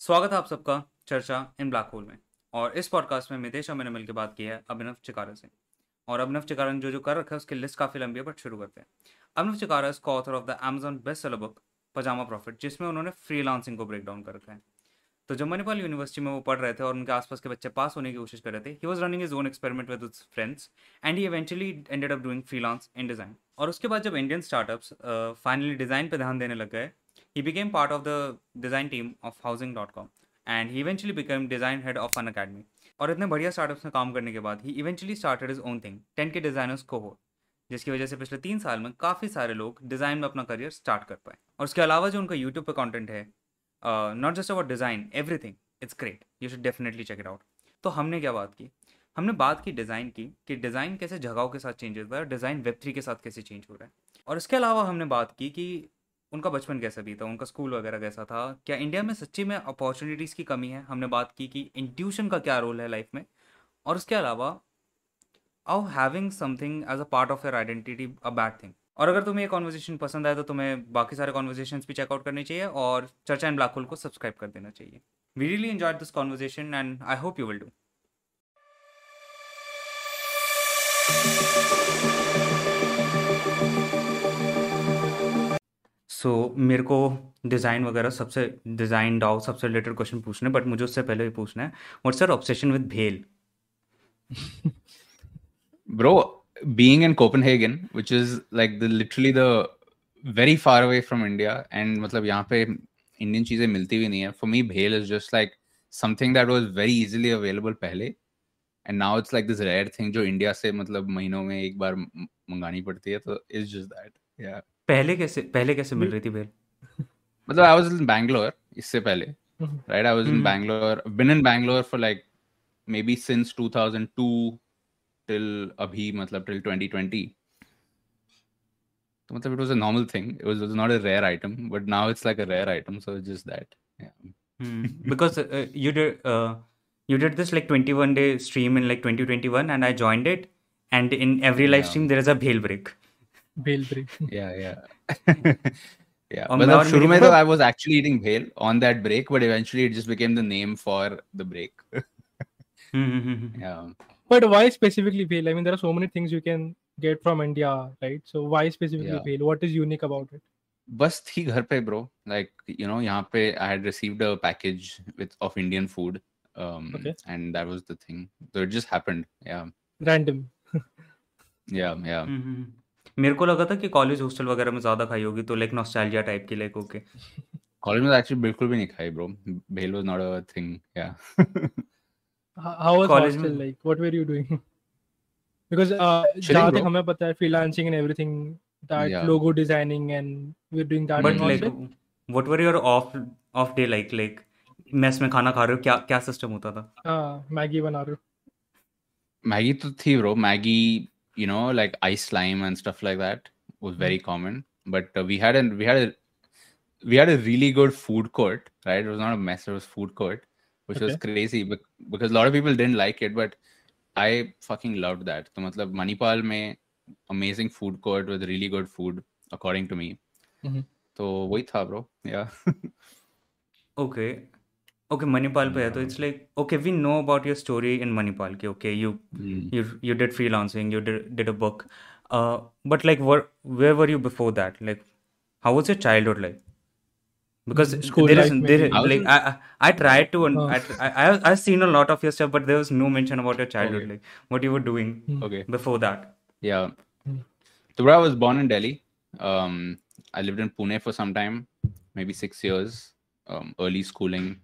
स्वागत है आप सबका चर्चा इन ब्लैक होल में। और इस पॉडकास्ट में मितेश मैंने मिलकर बात की है अभिनव चिकारा से। और अभिनव चिकारा ने जो जो कर रखा है, उसकी लिस्ट काफ़ी लंबी है बट शुरू करते हैं। Abhinav Chikara is co-author of the Amazon best seller book pajama profit जिसमें उन्होंने फ्रीलांसिंग को ब्रेक डाउन कर रखा है। तो जब मणिपाल यूनिवर्सिटी में वो पढ़ रहे थे और उनके आसपास के बच्चे पास होने की कोशिश कर रहे थे he was running his own experiment with friends and he eventually ended up doing freelance in design और उसके बाद जब इंडियन स्टार्टअप्स फाइनली डिज़ाइन पर ध्यान देने लग गए part of the design team of housing dot com and he eventually become design head of Unacademy और इतने बढ़िया स्टार्टअप्स में काम करने के बाद he eventually started his own thing ten K designers को हो जिसकी वजह से पिछले तीन साल में काफ़ी सारे लोग डिज़ाइन में अपना करियर स्टार्ट कर पाए। और उसके अलावा जो उनका यूट्यूब पे कॉन्टेंट है not just about design everything it's great you should definitely check it out तो हमने क्या बात की? हमने बात की डिज़ाइन की कि डिज़ाइन कैसे जगहों के साथ चेंज होता है डिज़ाइन वेब थ्री के साथ कैसे चेंज हो रहा है। और इसके अलावा हमने बात की कि उनका बचपन कैसा बीता? उनका स्कूल वगैरह कैसा था? क्या इंडिया में सच्ची में अपॉर्चुनिटीज़ की कमी है? हमने बात की कि इंट्यूशन का क्या रोल है लाइफ में? और उसके अलावा how having something as a part of your identity a bad thing और अगर तुम्हें ये कॉन्वर्जेशन पसंद आए तो तुम्हें बाकी सारे कॉन्वर्जेशन भी चेकआउट करनी चाहिए और चर्चा एंड ब्लैक होल को सब्सक्राइब कर देना चाहिए. We really enjoyed this conversation and I hope you will do so so, मेरे को डिज़ाइन वगैरह सबसे डिज़ाइन डाउ सबसे रिलेटेड क्वेश्चन पूछने बट मुझे उससे पहले भी पूछना है what's your obsession with bhel bro being in copenhagen which is like the literally the very far away from india and मतलब यहाँ पे इंडियन चीज़ें मिलती भी नहीं है for me भेल is just like something that was very easily available पहले and now it's like this rare thing जो इंडिया से मतलब महीनों में एक बार मंगानी पड़ती है तो it's just that yeah पहले कैसे पहले कैसे मिल रही थी भेल मतलब आई वाज इन बैंगलोर इससे पहले right I was in Bangalore been in Bangalore for like maybe since 2002 till अभी मतलब टिल 2020 तो मतलब it was a normal thing it was not a rare item but now it's like a rare item so it's just that because uh, you did uh, you did this like 21 day stream in like 2021 and i joined it and in every live Yeah. stream there is a bhel break. Bhel break yeah yeah Yeah, um, but shuru mein I was actually eating bhel on that break, but eventually it just became the name for the break. yeah. But why specifically bhel? I mean, there are so many things you can get from India, right? So why specifically bhel? What is unique about it? बस थी घर पे bro like you know यहाँ पे I had received a package with of Indian food and that was the thing so it just happened yeah random yeah yeah hmm, हम्म, हम्म। मेरे को लगा था कि कॉलेज हॉस्टल वगैरह में ज़्यादा खाई होगी तो लाइक नॉस्टैल्जिया टाइप की लाइक ओके कॉलेज में एक्चुअली बिल्कुल भी नहीं खाई bro bhel was not a thing yeah College hostel में- like? What were you doing? because uh, जहाँ तक. हमें पता है freelancing and everything, that Yeah. logo designing and we're doing that. But like. What were your off off day like like mess में खाना खा रहे हो क्या क्या सिस्टम होता था हाँ, मैगी बना रहे हो. Maggie to thi bro. Maggie, you know like ice slime and stuff like that was hmm. very common. But uh, we had a we had a we had a really good food court right? It was not a mess it was food court which okay. was crazy because a lot of people didn't like it but i fucking loved that. So matlab manipal mein amazing food court with really good food according to me. Mm-hmm. so wait tha bro. Yeah. Okay okay manipal yeah. so it's like okay we know about your story in manipal okay you mm. you you did freelancing you did, did a book uh, but like where where were you before that? Like how was your childhood like? Because hmm. School there is there like I, I, I tried to oh. I, I I've seen a lot of your stuff but there was no mention about your childhood okay. like what you were doing hmm. okay. before that. Yeah. Hmm. So I was born in Delhi. Um I lived in Pune for some time maybe six years um early schooling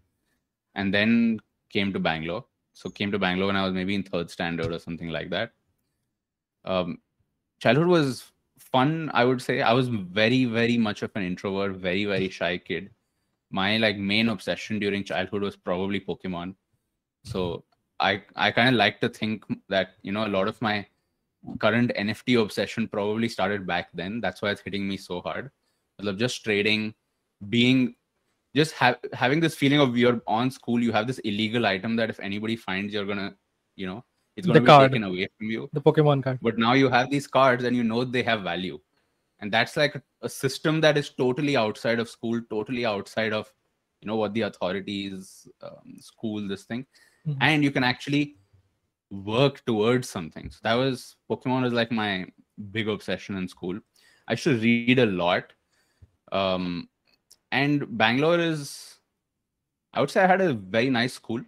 and then came to Bangalore. So came to Bangalore when I was maybe in third standard or something like that. Um, childhood was fun. I would say I was very, very much of an introvert, very, very shy kid. My like main obsession during childhood was probably Pokemon. So I I kind of like to think that you know a lot of my current NFT obsession probably started back then. That's why it's hitting me so hard. I love just trading, being just have having this feeling of you're on school, you have this illegal item that if anybody finds, you're gonna, you know, it's gonna be card. taken away from you. The Pokemon card. But now you have these cards and you know they have value. And that's like a system that is totally outside of school, totally outside of you know what the authorities um, school this thing Mhm. and you can actually work towards something so that was pokemon was like my big obsession in school i used to read a lot um and Bangalore is, I would say, I had a very nice school,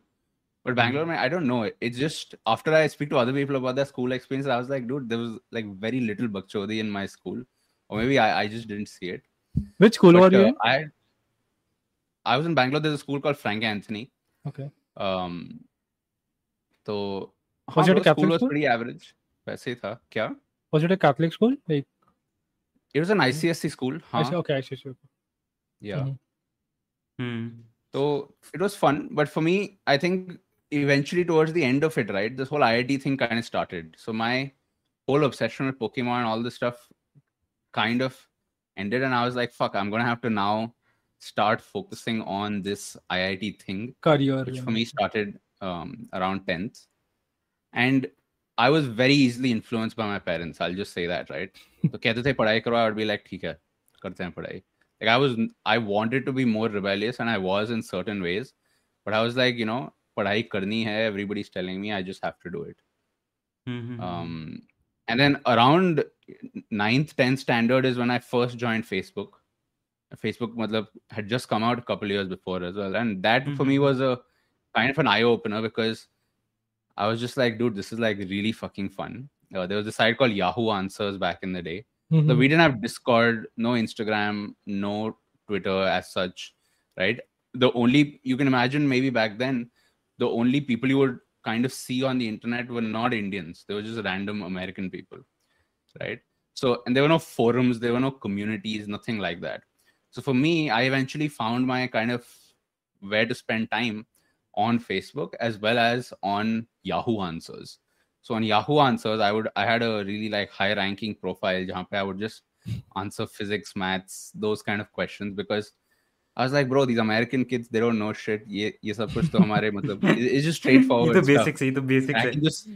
but hmm. Bangalore, mm-hmm. I don't know. It's just after I speak to other people about their school experience, I was like, dude, there was like very little bakchodi in my school, or maybe I, I just didn't see it. Which school but, were you? Uh, I I was in Bangalore. There's a school called Frank Anthony. Okay. Um. So was it a Catholic school? Was pretty average. वैसे था क्या? Was it a Catholic school? Like. It was an hmm. ICSE school. Huh? Okay, ICSE. Okay yeah. Mhm. Hmm. So it was fun, but for me, I think eventually towards the end of it, right, this whole IIT thing kind of started. So my whole obsession with Pokemon and all this stuff kind of ended, and I was like, "Fuck, I'm gonna have to now start focusing on this IIT thing." Career. which yeah. for me started um, around 10th and i was very easily influenced by my parents i'll just say that right तो कहते थे पढ़ाई करो i would be like ठीक है करते हैं पढ़ाई like i was i wanted to be more rebellious and i was in certain ways but i was like you know padhai karni hai everybody's telling me i just have to do it mm-hmm. um and then around ninth 10th standard is when i first joined facebook facebook matlab, had just come out a couple years before as well and that mm-hmm. for me hmm, was a kind of an eye-opener because i was just like dude this is like really fucking fun uh, there was a site called yahoo answers back in the day so Mhm. we didn't have discord no instagram no twitter as such right? The only you can imagine maybe back then the only people you would kind of see on the internet were not indians. They were just random american people right? So and there were no forums there were no communities nothing like that. So for me i eventually found my kind of where to spend time on facebook as well as on yahoo answers so on yahoo answers i would i had a really like high ranking profile jahan pe i would just answer physics maths those kind of questions because i was like bro these american kids they don't know shit ye ye sab kuch to hamare matlab it- it's just ये straightforward तो stuff. Basics है ये तो basics I है can just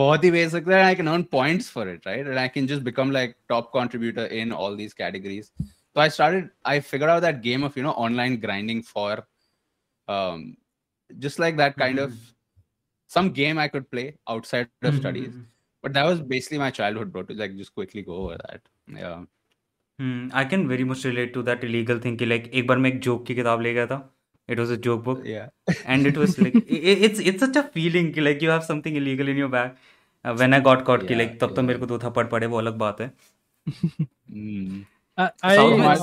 बहुत ही basic that I can earn points for it, right? And I can just become like top contributor in all these categories. So I started, I figured out that game of you know online grinding for um just like that kind of some game I could play outside of mm-hmm. studies. But that was basically my childhood, bro. To like just quickly go over that. Yeah. I can very much relate to that that thing कि like एक बार मैं एक joke की किताब ले गया था it was a joke book and it was like it's it's such a feeling Like you have something illegal in your bag. Uh, when I got caught, कि लाइक तब तो मेरे को दो थप्पड़ पड़े वो अलग बात है I I, my,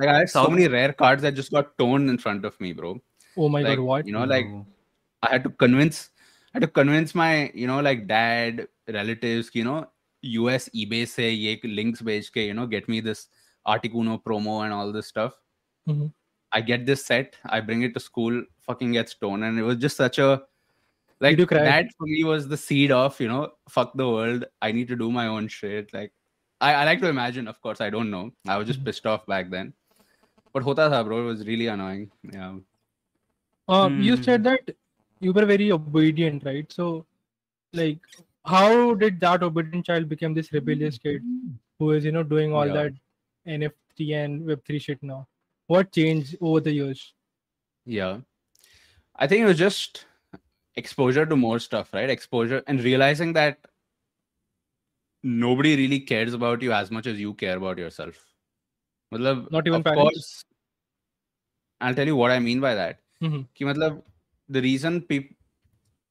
like I have South. so many rare cards that just got torn in front of me, bro. Oh my like, god, what? You know, like oh. I had to convince had to convince my, you know, like dad, relatives, you know, US eBay say ye links bej ke, you know, get me this Articuno promo and all this stuff. Mhm. I get this set, I bring it to school, fucking gets stolen. And it was just such a like you that for me was the seed of, you know, fuck the world. I need to do my own shit. Like I, I like to imagine, of course, I don't know. I was just Mhm. pissed off back then. But hota tha, bro. It was really annoying. Yeah. Uh, you Hmm. said that you were very obedient, right? So, like, how did that obedient child become this rebellious kid who is, you know, doing all Yeah. that NFT and Web3 shit now? What changed over the years? Yeah. I think it was just exposure to more stuff, right? Exposure and realizing that nobody really cares about you as much as you care about yourself. Not even of parents? course, I'll tell you what I mean by that. Mhm. Ki matlab, the reason people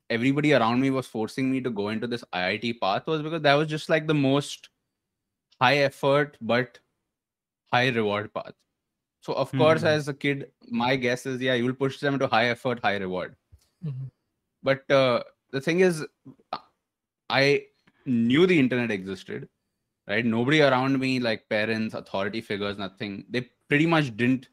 everybody around me was forcing me to go into this IIT path was because that was just like the most high effort but high reward path. So of course, Mhm. as a kid, my guess is yeah, you'll push them to high effort, high reward. Mhm. But uh, the thing is, I knew the internet existed, right? Nobody around me, like parents, authority figures, nothing. They pretty much didn't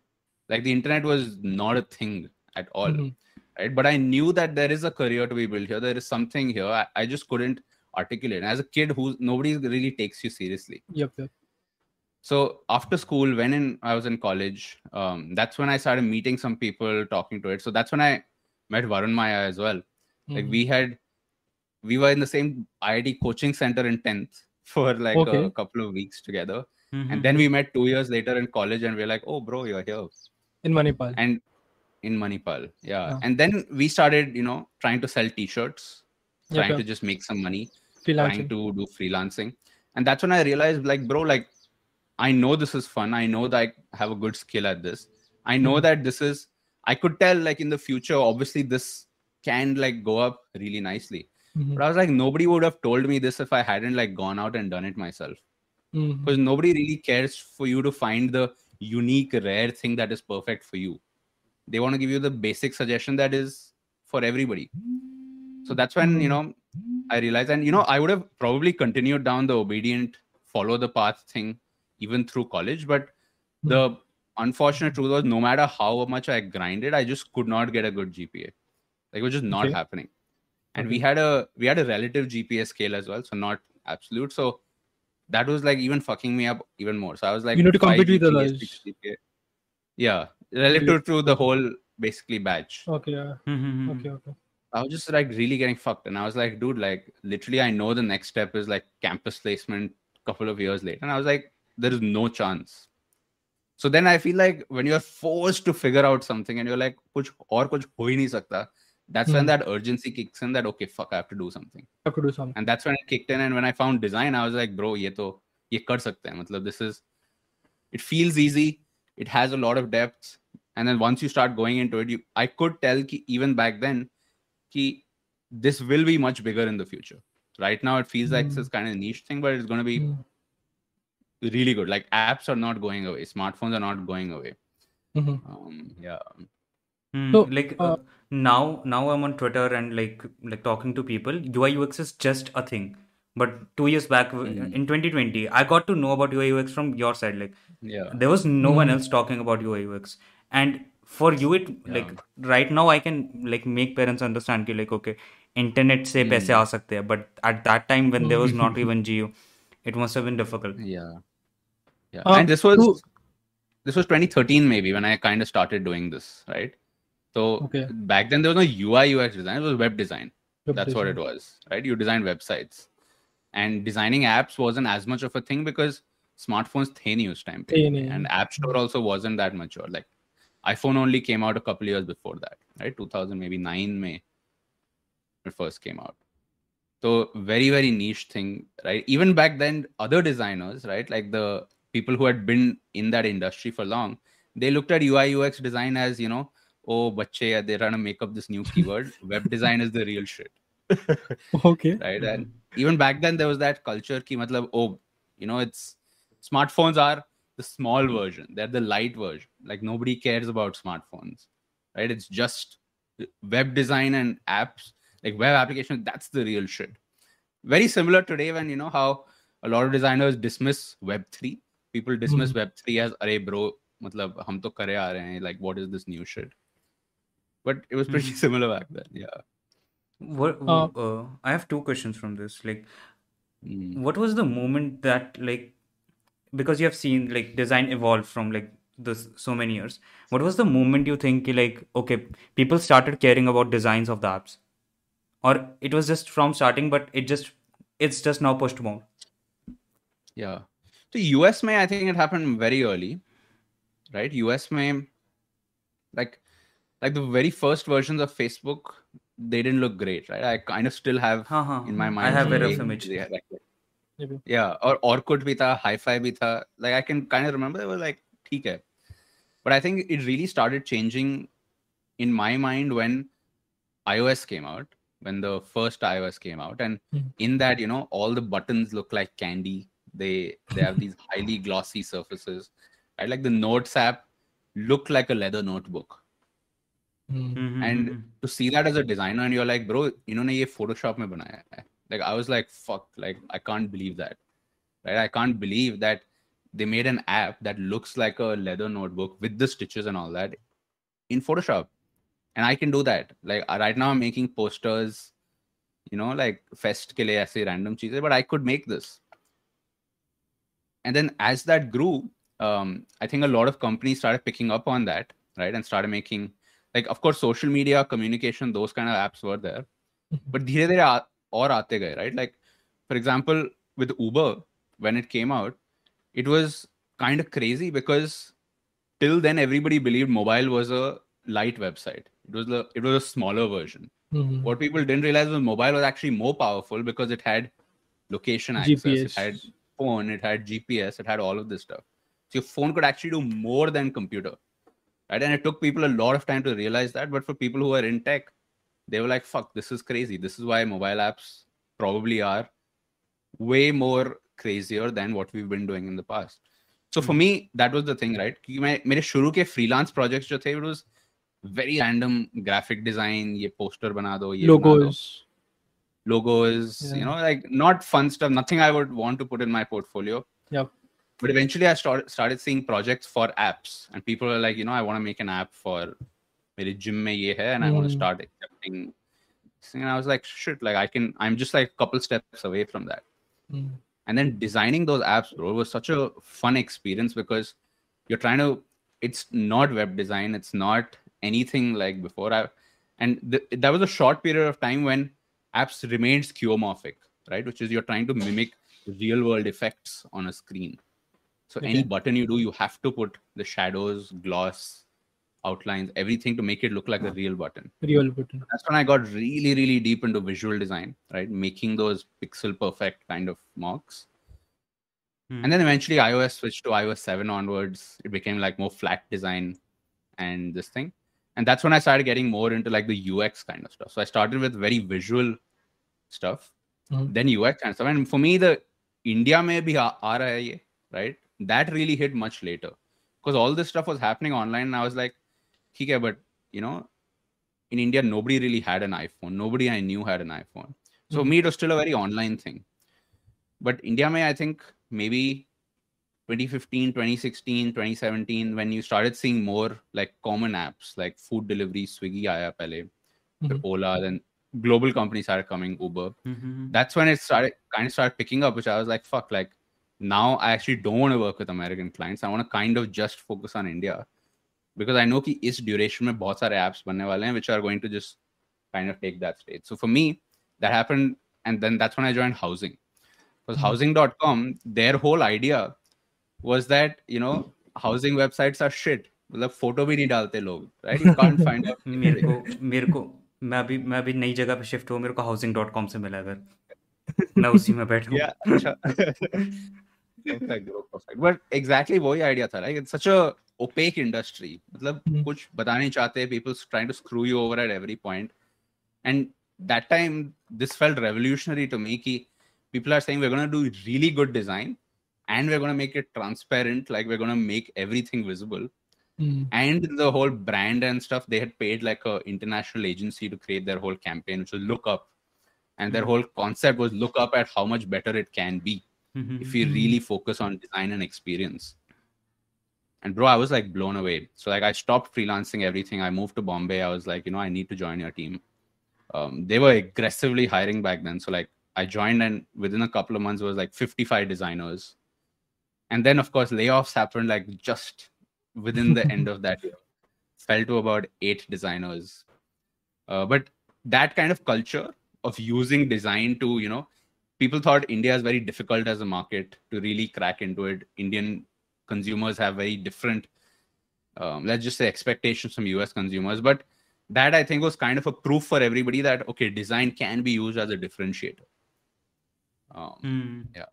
like the internet was not a thing at all, Mhm. Right? But I knew that there is a career to be built here. There is something here. I, I just couldn't articulate. As a kid, who nobody really takes you seriously. Yep, yep. So after school, when in I was in college, um, that's when I started meeting some people, talking to it. So that's when I met Varun Mayya as well. Like Mhm. we had, we were in the same IIT coaching center in tenth for like Okay. a couple of weeks together, Mhm. and then we met two years later in college, and we are like, oh, bro, you're here. in Manipal. And in Manipal. Yeah. And then we started, you know, trying to sell t-shirts, Yeah, trying to just make some money, trying to do freelancing. And that's when I realized, like, bro, like, I know this is fun. I know that I have a good skill at this. I know Mhm. that this is, I could tell, like, in the future, obviously, this can, like, go up really nicely. Mhm. But I was like, nobody would have told me this if I hadn't, like, gone out and done it myself Mhm. because nobody really cares for you to find the unique rare thing that is perfect for you they want to give you the basic suggestion that is for everybody. So that's when you Mm. know i realized and you know i would have probably continued down the obedient follow the path thing even through college but the unfortunate truth was no matter how much i grinded i just could not get a good gpa like it was just not Okay. happening. And we had a we had a relative gpa scale as well so not absolute. So that was like even fucking me up even more. So i was like You need to compete with others. yeah relative to the whole basically batch Okay. Yeah. Mm-hmm. Okay. Okay. I was just like really getting fucked. And I was like, dude, like literally, I know the next step is like campus placement couple of years later. And I was like, there is no chance. So then I feel like when you're forced to figure out something and you're like, kuch or kuch ho hi nahi sakta, that's when Hmm. that urgency kicks in that, okay, fuck, I have to do something. I could do something. And that's when it kicked in. And when I found design, I was like, bro, ye to, ye kar sakte hain. Matlab, this is, it feels easy. It has a lot of depth. And then once you start going into it, you, I could tell ki even back then, ki this will be much bigger in the future. Right now, it feels like Mm. this kind of niche thing, but it's going to be Mm. really good. Like apps are not going away. Smartphones are not going away. Mhm. Um, yeah. Hmm, So, like uh, uh, now now i'm on twitter and like like talking to people ui ux is just a thing but two years back w- Mhm. in 2020 i got to know about ui ux from your side like Yeah. there was no one Mhm. else talking about ui ux and for you it like right now i can like make parents understand ki like okay internet se paise aa sakte hai but at that time when there was not even Jio it must have been difficult Yeah. Yeah. Uh, and this was so- this was 2013 maybe when I kind of started doing this, right? So Okay. back then there was no UI UX design, it was web design. Web That's what it was, right? You design websites. And designing apps wasn't as much of a thing because smartphones the nahi us time nahi. and App Store also wasn't that mature. Like iPhone only came out a couple years before that, right? 2000 maybe 9 May it first came out. So very very niche thing, right? Even back then, other designers, right, like the people who had been in that industry for long, they looked at UI UX design as you know, oh, bache, they're trying to make up this new keyword. Web design is the real shit, Okay. right? And even back then, there was that culture ki matlab, oh, you know, it's smartphones are the small version, they're the light version. Like nobody cares about smartphones, right? It's just web design and apps, like web applications. That's the real shit. Very similar today when you know how a lot of designers dismiss Web three. People dismiss Mhm. Web three as "Arey bro, matlab hum to kare aa rahe hain." Like what is this new shit? But it was pretty similar back then. Yeah. What Uh, uh, i have two questions from this like Mm. what was the moment that like because you have seen like design evolve from like this so many years what was the moment you think like okay people started caring about designs of the apps or it was just from starting but it just it's just now pushed more Yeah. So US may I think it happened very early, right? US may like like the very first versions of Facebook, they didn't look great, right? I kind of still have uh-huh. in my mind. I have a rough image. Yeah, like, yeah. or Orkut bhi tha, hi5 bhi tha. Like I can kind of remember there was like, theek hai. But I think it really started changing in my mind when iOS came out, when the first iOS came out, and mm-hmm. in that, you know, all the buttons look like candy. They they have these highly glossy surfaces. Right? Like the Notes app looked like a leather notebook Mm. Mhm, And mhm. To see that as a designer, and you're like, bro, इन्होंने ये Photoshop में बनाया है. Like I was like, fuck, like I can't believe that. Right? I can't believe that they made an app that looks like a leather notebook with the stitches and all that in Photoshop. And I can do that. Like uh, right now I'm making posters, you know, like fest ke liye ऐसे random cheeses, but I could make this. And then as that grew, um, I think a lot of companies started picking up on that, right? And started making like of course social media communication those kind of apps were there. But dhire dhire aur aate gaye right? Like for example with uber when it came out it was kind of crazy because till then everybody believed mobile was a light website. It was a, it was a smaller version. Mm-hmm. what people didn't realize was mobile was actually more powerful because it had location access GPS. it had phone it had gps it had all of this stuff. So your phone could actually do more than computer Right. And it took people a lot of time to realize that. But for people who are in tech, they were like, fuck, this is crazy. This is why mobile apps probably are way more crazier than what we've been doing in the past. So for me, that was the thing, right? कि मैं मेरे शुरू के freelance projects जो थे, it was very random graphic design, ये poster बना दो, ये बना दो Logos. logos, you Yeah. know, like not fun stuff, nothing I would want to put in my portfolio. Yep. but eventually i started started seeing projects for apps. And people are like you know i want to make an app for maybe gym mein ye hai and mm. i want to hmm. start accepting and i was like shit like i can i'm just like a couple steps away from that. Mm. and then designing those apps bro was such a fun experience because you're trying to it's not web design it's not anything like before. I and th- that was a short period of time when apps remained skeuomorphic right? Which is you're trying to mimic real world effects on a screen. So any button you do, you have to put the shadows, gloss, outlines, everything to make it look like a real button. Real button. That's when I got really, really deep into visual design, right? Making those pixel perfect kind of mocks. Hmm. And then eventually iOS switched to iOS 7 onwards. It became like more flat design and this thing. And that's when I started getting more into like the UX kind of stuff. So I started with very visual stuff, Mhm. then UX and stuff. And for me, the India may be RIA, right? That really hit much later because all this stuff was happening online. And I was like, okay, but you know, in India, nobody really had an iPhone. Nobody I knew had an iPhone. So Mhm. me, it was still a very online thing. But India may, I think, maybe 2015, 2016, 2017, when you started seeing more like common apps like food delivery, Swiggy, aaya pehle, Mhm. Ola, then global companies started coming, Uber. Mhm. That's when it started kind of started picking up, which I was like, fuck, like now I actually don't want to work with American clients. I want to kind of just focus on India. Because I know कि इस duration में बहुत सारे apps बनने वाले हैं, which are going to just kind of take that stage. So for me, that happened, and then that's when I joined housing. Because Mhm. housing.com, their whole idea was that you know housing websites are shit. मतलब photo भी नहीं डालते लोग, right? You can't find out. मेरे को मेरे को मैं अभी मैं अभी नई जगह पे शिफ्ट हुआ मेरे को हाउसिंग डॉट कॉम से मिला अगर मैं उसी में बैठा हूँ yeah, अच्छा. perfect, bro, perfect. But exactly वही idea था, like it's such a opaque industry. मतलब Hmm. कुछ बताना नहीं चाहते, people trying to screw you over at every point. And that time, this felt revolutionary to me. कि people are saying we're gonna do really good design, and we're gonna make it transparent, like we're gonna make everything visible. Mm. and the whole brand and stuff they had paid like a international agency to create their whole campaign which was look up and their Mhm. whole concept was look up at how much better it can be if we Mhm. really focus on design and experience. And bro i was like blown away. So like i stopped freelancing everything. I moved to bombay. I was like you know i need to join your team. Um, they were aggressively hiring back then. So like i joined and within a couple of months it was like 55 designers. And then of course layoffs happened like just within the end of that year. Fell to about eight designers. Uh, but that kind of culture of using design to you know people thought india is very difficult as a market to really crack into it indian consumers have very different um, let's just say expectations from us consumers but that i think was kind of a proof for everybody that okay design can be used as a differentiator um, Hmm. yeah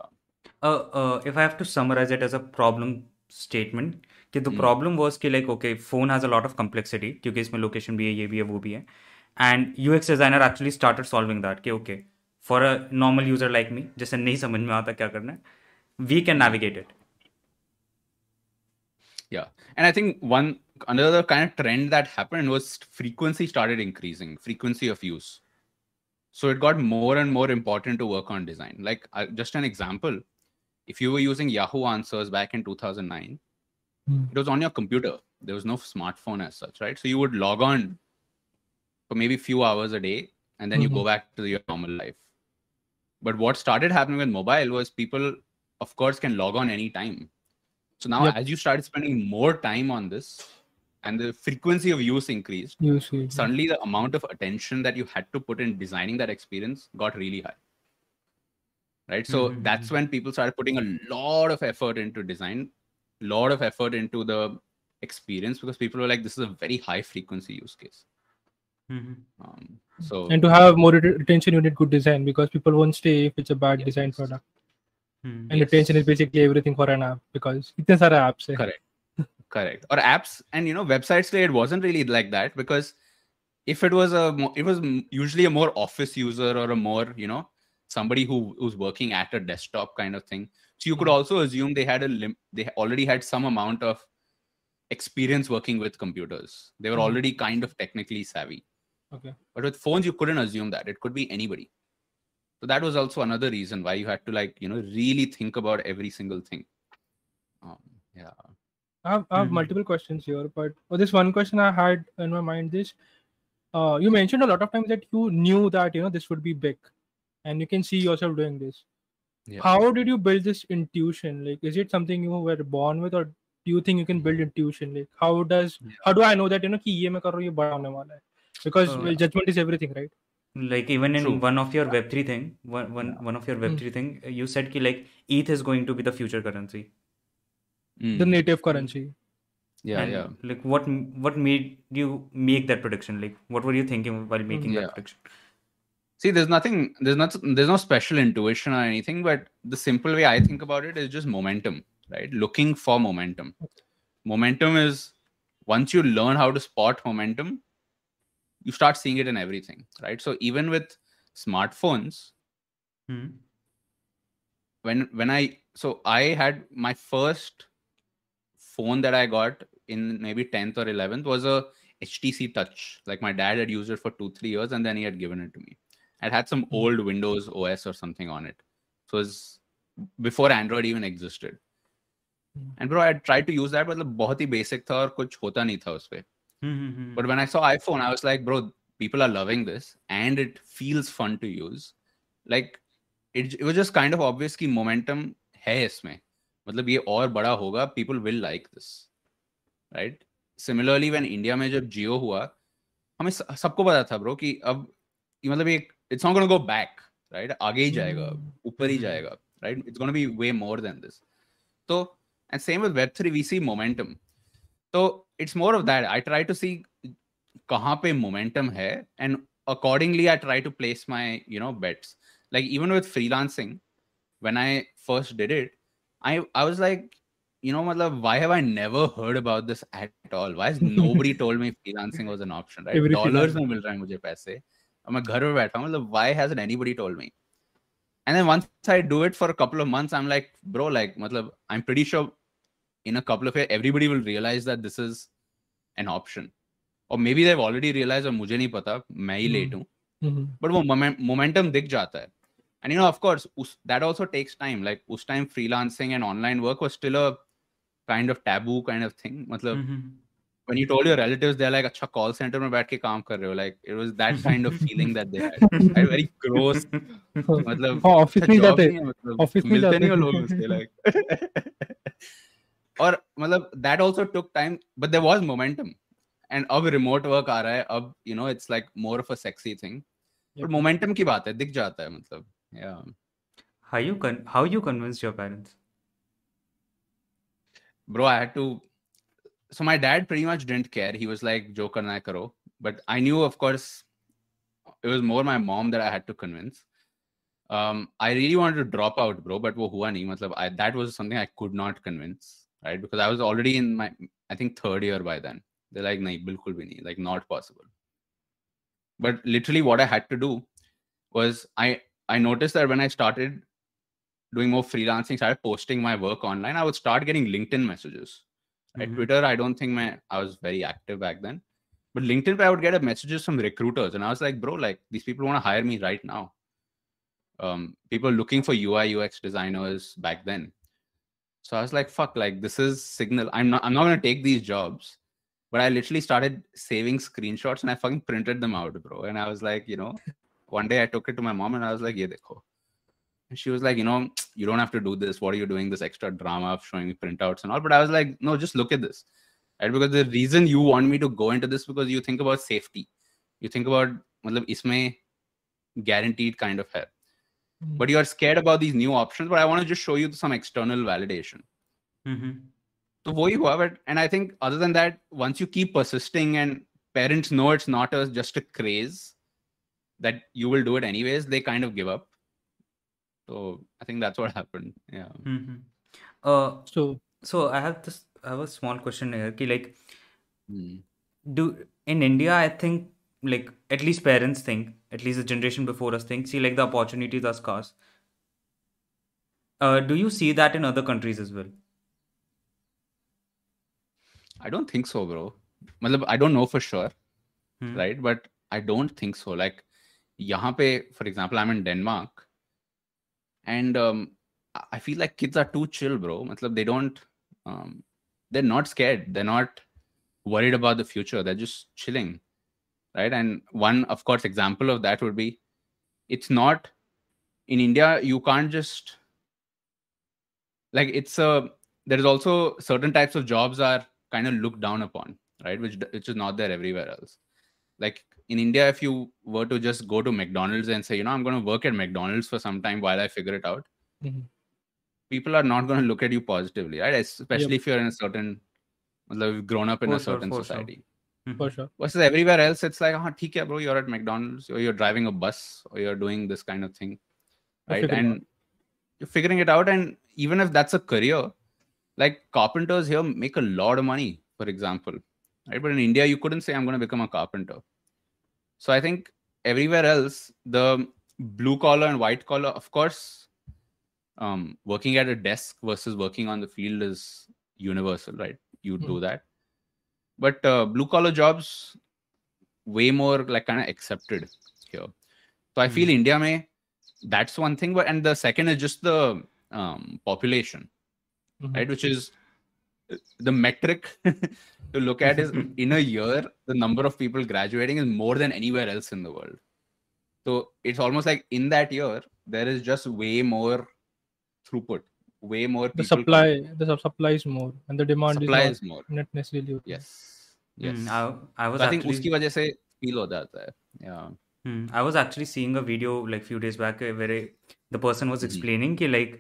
Uh, uh, if I have to summarize it as a problem statement, कि the Hmm. problem was कि like okay, phone has a lot of complexity क्योंकि इसमें location भी है, ये भी है, वो भी है, and UX designer actually started solving that कि okay, for a normal user like me, जिसे नहीं समझ में आता क्या करना है, we can navigate it. Yeah. And I think one another kind of trend that happened was frequency started increasing, frequency of use. So it got more and more important to work on design. Like uh, just an example, if you were using Yahoo Answers back in 2009, Hmm. it was on your computer. There was no smartphone as such, right? So you would log on for maybe a few hours a day and then you go Mhm. back to your normal life. But what started happening with mobile was people, of course, can log on anytime. So now, Yep. as you started spending more time on this and the frequency of use increased, suddenly the amount of attention that you had to put in designing that experience got really high. Right. So Mhm. that's when people started putting a lot of effort into design, lot of effort into the experience because people were like, this is a very high frequency use case. Mhm. Um, so And to have more ret- retention, you need good design because people won't stay if it's a bad design product. Mhm. And retention is basically everything for an app because itne sare apps hai. correct correct or apps and you know websites it wasn't really like that because if it was a it was usually a more office user or a more you know somebody who who's working at a desktop kind of thing so you could also assume they had a lim- they already had some amount of experience working with computers they were Mhm. already kind of technically savvy Okay. But with phones, you couldn't assume that. It could be anybody. So that was also another reason why you had to like, you know, really think about every single thing. Um, yeah. I have, I have mm-hmm. multiple questions here, but oh, this one question I had in my mind is uh, you mentioned a lot of times that you knew that, you know, this would be big and you can see yourself doing this. Yeah. How did you build this intuition? Like, is it something you were born with or do you think you can build intuition? Like, how does, yeah. how do I know that, you know, ki ye main kar ye hone wala hai? Because Uh, judgment is everything, right? like even in True. one of your web3 thing one, one, one of your web3 thing you said ki like eth is going to be the future currency. Mm. The native currency. yeah and yeah. like what what made you make that prediction? Like what were you thinking while making Yeah. that prediction? See there's nothing there's not there's no special intuition or anything but the simple way i think about it is just momentum right? Looking for momentum. Momentum is once you learn how to spot momentum you start seeing it in everything right so even with smartphones hmm when when i so i had my first phone that i got in maybe 10th or 11th was a htc touch like my dad had used it for two three years and then he had given it to me it had some old windows os or something on it so it was before android even existed Hmm. and bro i had tried to use that but बहुत ही basic था और कुछ होता नहीं था उस पे Hmm. but when I saw iPhone, I was like, bro, people are loving this and it feels fun to use. Like it, it was just kind of obvious कि momentum है इसमें. मतलब ये और बड़ा होगा, people will like this. Right? Similarly, when India में जब Jio हुआ, हमें स- सबको पता था bro कि अब ये मतलब ये it's not gonna go back, right? आगे ही जाएगा, Hmm. ऊपर ही Mhm. जाएगा, right? It's gonna be way more than this. So, and same with Web3, we see momentum. So it's more of that. I try to see कहाँ पे momentum है and accordingly I try to place my you know bets. Like even with freelancing, when I first did it, I I was like, you know, मतलब, why have I never heard about this at all? Why has nobody told me freelancing was an option? Right? Every Dollars freelancer. में मिल रहा है मुझे पैसे. और मैं घर में बैठा हूँ मतलब why hasn't anybody told me? And then once I do it for a couple of months, I'm like, bro, like, मतलब, I'm pretty sure in a couple of years, everybody will realize that this is an option. Or maybe they've already realized और मुझे नहीं पता मैं ही late हूँ Mhm. but वो momentum दिख जाता है and you know of course that also takes time like उस time freelancing and online work was still a kind of taboo kind of thing मतलब Mhm. when you told your relatives they're like अच्छा call center में बैठ के काम कर रहे हो like it was that kind of feeling that they had right? very gross मतलब हाँ जाते नहीं है, मतलब ऑफ़िस नहीं मिलते नहीं हो लोग उसके like और मतलब that also took time but there was momentum and अब रिमोट वर्क आ रहा है अब you know it's like more of a sexy thing पर मोमेंटम की बात है दिख जाता है मतलब how you how you convince your parents bro I had to so my dad pretty much didn't care he was like जो करना है करो. But I knew of course it was more my mom that I had to convince um i really wanted to drop out bro but wo hua nahi matlab i that was something i could not convince. right? Because I was already in my, I think, third year by then. They're like, nahi, bilkul bhi nahi, like not possible. But literally, what I had to do was I I noticed that when I started doing more freelancing, started posting my work online, I would start getting LinkedIn messages. Right? Mm-hmm. Twitter, I don't think my I was very active back then. But LinkedIn, I would get messages from recruiters, and I was like, bro, like these people want to hire me right now. Um, people looking for UI UX designers back then, so I was like, fuck, like this is signal. I'm not I'm not gonna take these jobs. But I literally started saving screenshots and I fucking printed them out, bro. And I was like, you know, one day I took it to my mom and I was like, yeah, dekho. And she was like, you know, you don't have to do this. What are you doing? This extra drama of showing me printouts and all. But I was like, no, just look at this. Right? Because the reason you want me to go into this because you think about safety. You think about matlab, isme guaranteed kind of mm-hmm. but you are scared about these new options but i want to just show you some external validation mm-hmm. so have it but, and i think other than that once you keep persisting and parents know it's not a, just a craze that you will do it anyways they kind of give up so i think that's what happened yeah mm-hmm. uh, so so i have this i have a small question here like mm. do in india i think like at least parents think, at least the generation before us think, see like the opportunities are scarce. Uh, do you see that in other countries as well? I don't think so bro मतलब I don't know for sure Hmm. right but I don't think so like यहाँ पे for example I'm in Denmark and um, I- I feel like kids are too chill bro मतलब they don't um, they're not scared they're not worried about the future they're just chilling right and one of course example of that would be it's not in India you can't just like it's a there is also certain types of jobs are kind of looked down upon right which which is not there everywhere else like in india if you were to just go to mcdonald's and say you know i'm going to work at mcdonald's for some time while i figure it out Mhm. people are not going to look at you positively right especially if you're in a certain you've grown up in For a certain sure. society Mhm. For sure. versus everywhere else it's like oh, theek hai, bro you're at mcdonald's or you're driving a bus or you're doing this kind of thing right? and you're figuring it out and even if that's a career like carpenters here make a lot of money for example right? But in india you couldn't say i'm going to become a carpenter. So i think everywhere else the blue collar and white collar of course um, working at a desk versus working on the field is universal right? You do Mhm. that but uh, blue collar jobs way more like kind of accepted here. So i feel india may that's one thing but and the second is just the um, population Mhm. right? Which is the metric to look at is in a year the number of people graduating is more than anywhere else in the world. So it's almost like in that year there is just way more throughput way more The people supply, the sup- supply is more, and the demand supply is is more not, not necessarily. okay. yes yes Hmm, I, I was so i think actually uski wajah se feel ho jata hai yeah Hmm, I was actually seeing a video like few days back uh, where uh, the person was Mhm. explaining ki, like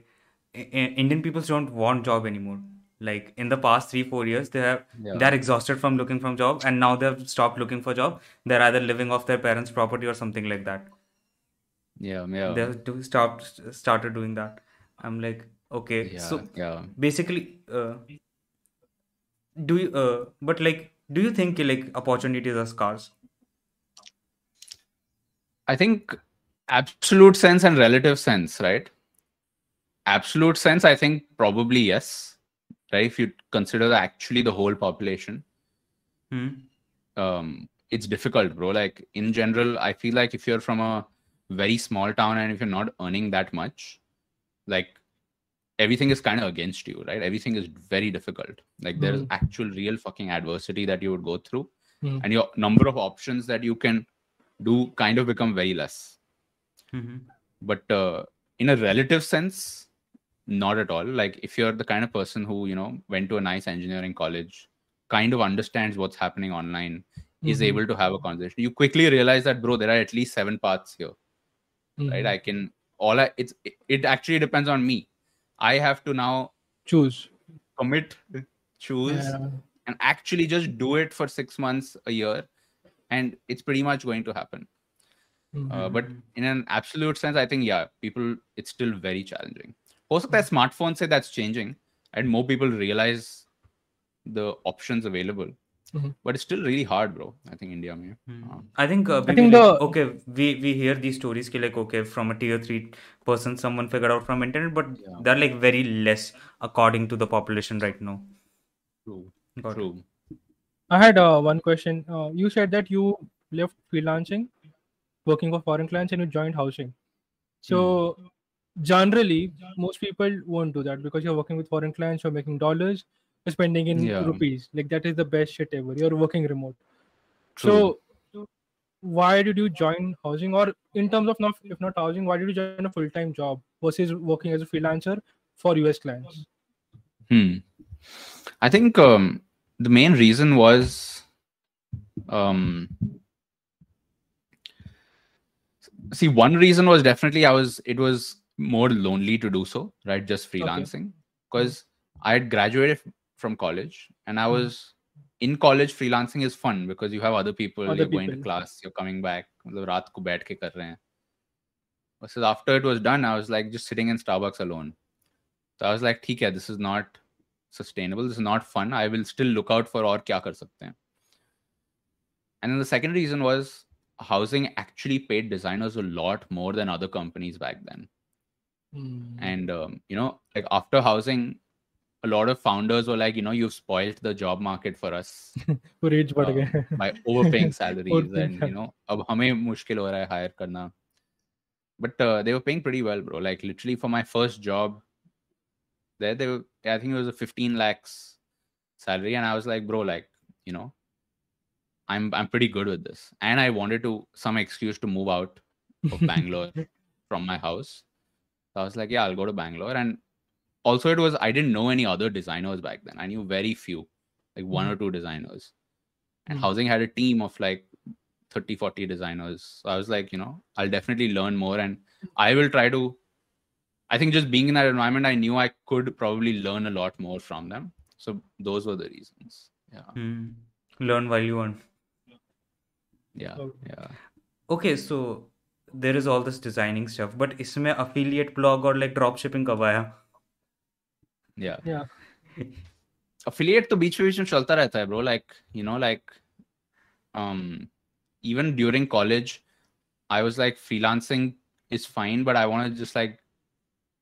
I- I- Indian people don't want job anymore. Like in the past three four years, they have yeah they're exhausted from looking from job, and now they've stopped looking for job. They're either living off their parents' property or something like that. yeah yeah They've do, stopped started doing that. I'm like, okay, yeah so yeah basically, uh, do you uh, but like, do you think like opportunities are scarce? I think absolute sense and relative sense, right? Absolute sense, I think probably yes, right? If you consider actually the whole population, Hmm. um, it's difficult, bro. Like in general, I feel like if you're from a very small town and if you're not earning that much, like everything is kind of against you, right? Everything is very difficult. Like there is Mhm. actual real fucking adversity that you would go through, Mhm. and your number of options that you can do kind of become very less. Mhm. but uh, in a relative sense not at all like if you're the kind of person who you know went to a nice engineering college kind of understands what's happening online is Mhm. able to have a conversation you quickly realize that bro there are at least seven paths here right Mhm. i can all i it's it, it actually depends on me I have to now choose, commit, choose, yeah. and actually just do it for six months, a year, and it's pretty much going to happen. Uh, mm-hmm. Uh, but in an absolute sense, I think yeah, people, it's still very challenging. Also, that smartphone smartphones say that's changing, and more people realize the options available. Mhm. but it's still really hard bro i think india mein Hmm. uh, I think uh, I maybe think like, the- okay we we hear these stories ki like okay from a tier three person someone figured out from internet but Yeah. they're like very less according to the population right now. true Got it. true I had uh, one question. Uh, you said that you left freelancing, working for foreign clients, and you joined housing. So generally, most people won't do that because you're working with foreign clients, you're making dollars, you're spending in Yeah. rupees. Like that is the best shit ever. You're working remote. True. So why did you join housing, or in terms of not if not housing, why did you join a full time job versus working as a freelancer for US clients? Hmm. I think um, the main reason was um, see one reason was definitely I was it was more lonely to do so right just freelancing because I had graduated from college and i hmm. was in college freelancing is fun because you have other people other you're people. going to class you're coming back raat versus after it was done i was like just sitting in starbucks alone. So i was like theek this is not sustainable this is not fun. I will still look out for or kya kar sakte hain and then the second reason was housing actually paid designers a lot more than other companies back then. Mm. and um, you know like after housing a lot of founders were like, you know, you've spoiled the job market for us वो rates बढ़ uh, गए by overpaying salaries, Overpaying and you know, अब हमें मुश्किल हो रहा है hire करना. But uh, they were paying pretty well, bro. Like literally for my first job, there they were, I think it was a 15 lakhs salary, and I was like, bro, like you know, I'm I'm pretty good with this, and I wanted to some excuse to move out of Bangalore from my house. So I was like, yeah, I'll go to Bangalore. And also it was i didn't know any other designers back then. I knew very few like one mm. or two designers. And mm. housing had a team of like 30 40 designers. So i was like you know i'll definitely learn more and i will try to i think just being in that environment i knew i could probably learn a lot more from them. So those were the reasons. Yeah. Mm. learn while you want yeah yeah. Okay so there is all this designing stuff but isme affiliate blog or like drop shipping kab Yeah. Yeah. affiliate तो बीच बीच में चलता रहता है bro like you know like um even during college I was like freelancing is fine but I want to just like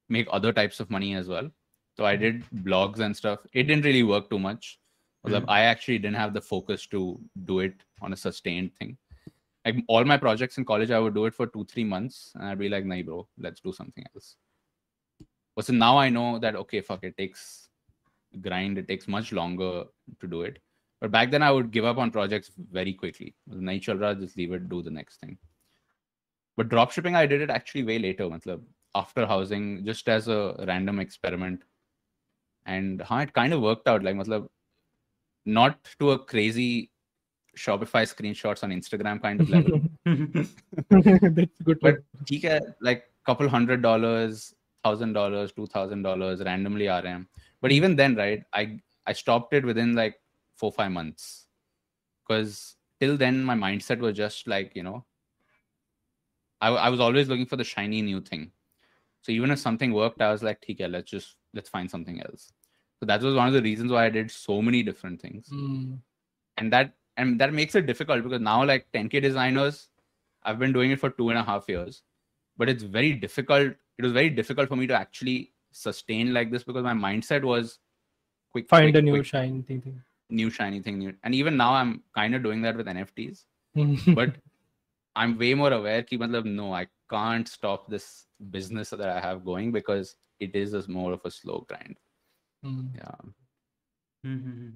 make other types of money as well so I did blogs and stuff it didn't really work too much मतलब I actually didn't have the focus to do it on a sustained thing like all my projects in college I would do it for two three months and I'd be like nah bro let's do something else but so now i know that okay fuck it takes grind it takes much longer to do it but back then i would give up on projects very quickly nahi just leave it do the next thing but dropshipping i did it actually way later matlab, after housing just as a random experiment and how it kind of worked out like matlab, not to a crazy Shopify screenshots on Instagram kind of level. That's good. But theek like couple hundred dollars thousand dollars, two thousand dollars randomly RM. But even then, right, I I stopped it within like four five months, because till then my mindset was just like you know. I I was always looking for the shiny new thing, so even if something worked, I was like, okay, let's just let's find something else. So that was one of the reasons why I did so many different things, mm. and that and that makes it difficult because now like 10k designers, I've been doing it for two and a half years, but it's very difficult it was very difficult for me to actually sustain like this because my mindset was quick Find quick, a new quick, shine thing. thing. new shiny thing new and even now i'm kind of doing that with nfts but i'm way more aware ki, matlab, no i can't stop this business that i have going because it is a more of a slow grind Hmm. yeah Mhm.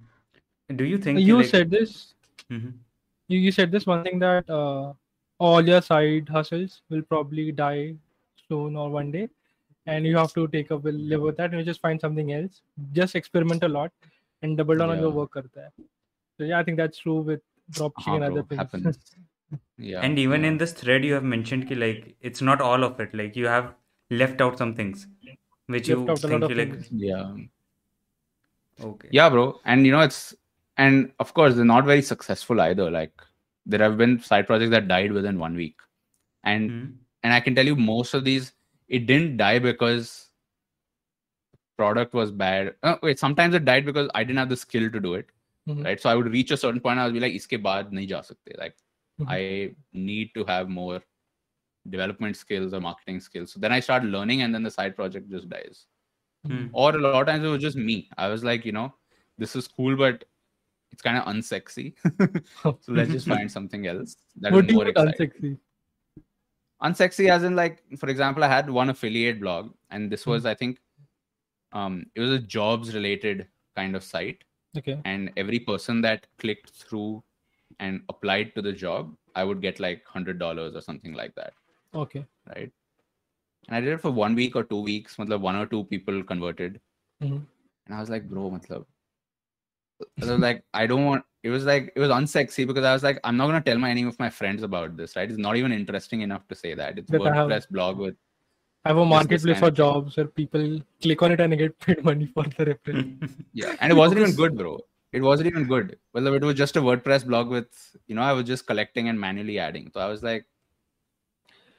Do you think you like, said this. Mhm. You, you said this one thing that uh, all your side hustles will probably die soon or one day, and you have to take up will live with that, and you just find something else. Just experiment a lot and double down on your Yeah. work. Karta hai. So yeah, I think that's true with dropshipping Haan, and other things. happens yeah And even yeah. in this thread, you have mentioned ki like it's not all of it. Like you have left out some things which you Left out a lot think of you like. things. yeah Okay. yeah bro and you know it's and of course they're not very successful either like there have been side projects that died within one week and Mhm. And i can tell you most of these it didn't die because product was bad uh, wait sometimes it died because i didn't have the skill to do it Mhm. right so i would reach a certain point i would be like iske baad nahi ja sakte like Mhm. i need to have more development skills or marketing skills so then i start learning and then the side project just dies Hmm. or a lot of times it was just me. I was like, you know, this is cool, but it's kind of unsexy. so let's just find something else that what is more exciting. unsexy? Unsexy, as in like, for example, I had one affiliate blog, and this was, I think, um, it was a jobs related kind of site, Okay. and every person that clicked through and applied to the job, I would get like hundred dollars or something like that, Okay. right? And I did it for one week or two weeks. Matlab, one or two people converted. Mhm. And I was like, bro, matlab. Was like, I don't want. It was like it was unsexy because I was like, I'm not gonna tell my any of my friends about this, right? It's not even interesting enough to say that. It's That I have- WordPress blog with I have a marketplace for jobs where people click on it and get paid money for the referral. Yeah, and it wasn't even good, bro. It wasn't even good. Well, it was just a WordPress blog with, you know, I was just collecting and manually adding. So I was like,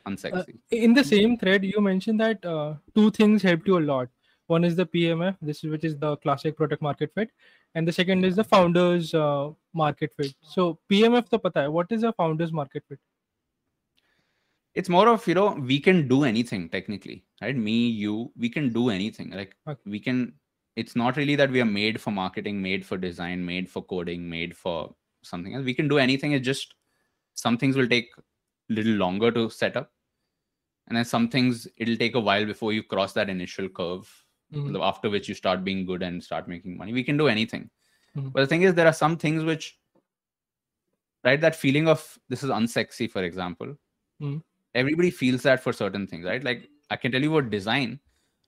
unsexy. in the same thread you mentioned that uh, two things helped you a lot one is the pmf this is which is the classic product market fit and the second is the founders uh, market fit. So pmf to pata hai what is a founders market fit? It's more of you know we can do anything technically right? Me you we can do anything. Like Okay. we can it's not really that we are made for marketing made for design made for coding made for something else. We can do anything it's just some things will take a little longer to set up and then some things it'll take a while before you cross that initial curve Mhm. after which you start being good and start making money we can do anything Mhm. but the thing is there are some things which right that feeling of this is unsexy for example Mhm. everybody feels that for certain things right like i can tell you what design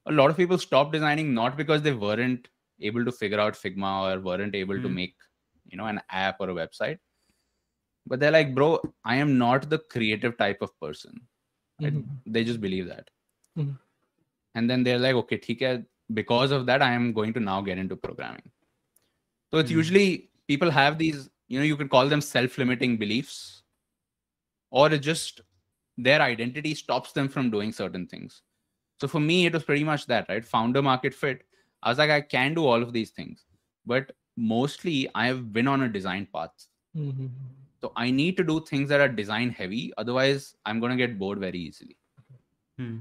a lot of people stop designing not because they weren't able to figure out figma or weren't able to Mm. make you know an app or a website but they're like bro i am not the creative type of person right? Mhm. they just believe that Mhm. and then they're like okay theek hai, because of that i am going to now get into programming so it's Mhm. usually people have these you know you can call them self-limiting beliefs or it just their identity stops them from doing certain things so for me it was pretty much that right founder market fit i was like i can do all of these things but mostly i have been on a design path Mhm. so i need to do things that are design heavy otherwise i'm going to get bored very easily Hmm.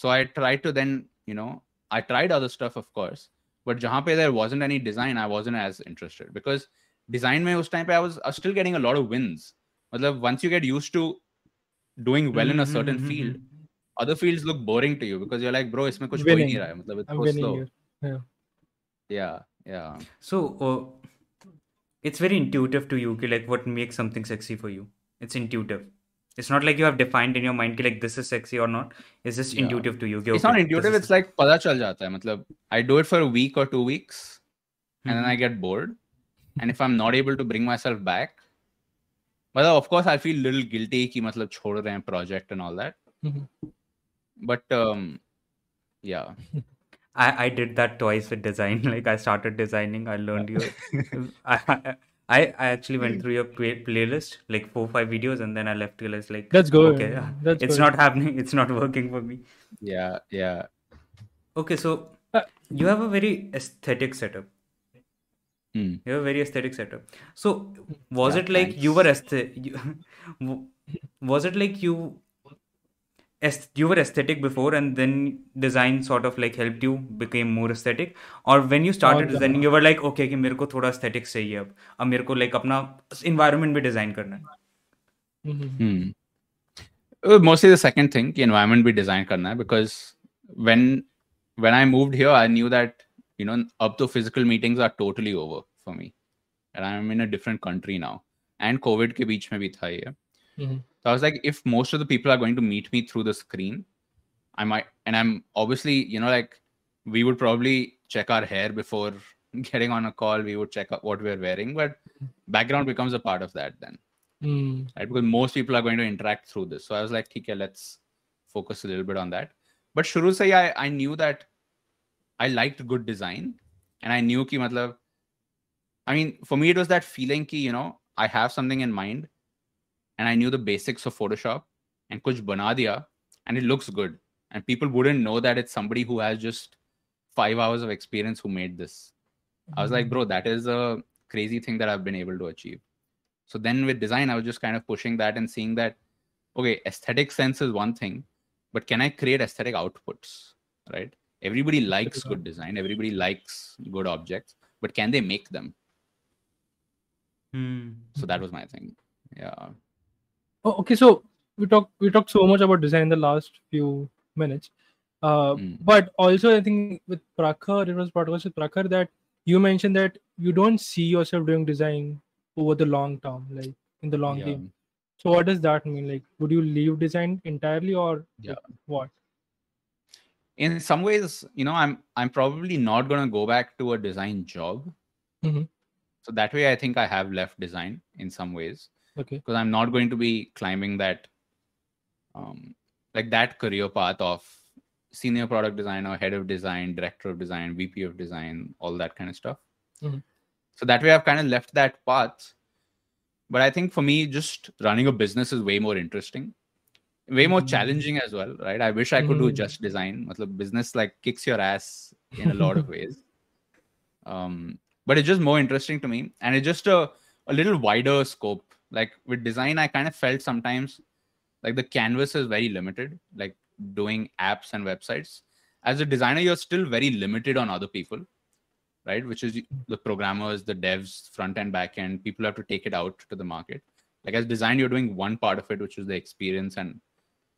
so i tried to then you know i tried other stuff of course but jahan pe there wasn't any design i wasn't as interested because design mein us time pe I was, I was still getting a lot of wins Matlab, once you get used to doing well in a certain Mhm, mhm, field mhm. other fields look boring to you because you're like bro isme kuch ho Winning. nahi raha hai matlab it's i'm so winning slow here yeah yeah So uh, it's very intuitive to you, ki, like what makes something sexy for you. It's intuitive It's not like you have defined in your mind ki, like this is sexy or not. It's just Yeah. intuitive to you. ki, it's not okay, intuitive this it's is- like pata chal jata hai matlab i do it for a week or two weeks and then Mhm. I get bored. And if I'm not able to bring myself back, well, of course, I feel a little guilty कि मतलब छोड़ रहे हैं project and all that. Mhm. But um, yeah, I, I did that twice with design. Like I started designing. I learned your. I, I I I actually went through your play, playlist, like four five videos, and then I left it as like That's good. Okay, That's it's good. not happening. It's not working for me. yeah, yeah. Okay, so Uh, you have a very aesthetic setup. Hmm. You have a very aesthetic setup. So was Yeah, it like you were thanks. aesthetic? Was it like you? aes- You were aesthetic before, and then design sort of like helped you became more aesthetic. Or when you started और designing, you were like, okay, कि मेरे को थोड़ा aesthetic चाहिए अब. अब मेरे को like अपना environment भी design करना है. Mhm. Hmm. Uh, Mostly the second thing, कि environment भी design करना है because when when I moved here, I knew that you know up to physical meetings are totally over for me, and I'm in a different country now. And COVID के बीच में भी था ये. Mhm. So I was like, if most of the people are going to meet me through the screen, I might, and I'm obviously, you know, like we would probably check our hair before getting on a call. We would check out what we're wearing, but background becomes a part of that then, Mm. right? Because most people are going to interact through this. So I was like, okay, let's focus a little bit on that. But shuru se I, I knew that I liked good design, and I knew ki matlab, I mean, for me it was that feeling ki you know I have something in mind, and I knew the basics of Photoshop, and kuch bana diya, and it looks good, and people wouldn't know that it's somebody who has just five hours of experience who made this. I was like, bro, that is a crazy thing that I've been able to achieve. So then with design, I was just kind of pushing that and seeing that, okay, aesthetic sense is one thing, but can I create aesthetic outputs? Right? Everybody likes good design, everybody likes good objects, but can they make them? Hmm. So that was my thing. Yeah. Oh, okay, so we talked we talked so much about design in the last few minutes. Uh, Mm. But also, I think with Prakhar, it was podcast with Prakhar that you mentioned that you don't see yourself doing design over the long term, like in the long Yeah. game. So what does that mean? Like, would you leave design entirely, or Yeah. what? in some ways you know i'm i'm probably not going to go back to a design job Mhm. so that way i think i have left design in some ways Okay. because i'm not going to be climbing that um like that career path of senior product designer, head of design, director of design, VP of design, all that kind of stuff. Mhm. So that way I've kind of left that path. But I think for me, just running a business is way more interesting, way more Mhm. challenging as well, right? I wish I could do Mhm. just design. Matlab, business like kicks your ass in a lot of ways. Um, but it's just more interesting to me. And it's just a, a little wider scope. Like with design, I kind of felt sometimes like the canvas is very limited, like doing apps and websites. As a designer, you're still very limited on other people, right? Which is the programmers, the devs, front end, back end. People have to take it out to the market. Like as design, you're doing one part of it, which is the experience and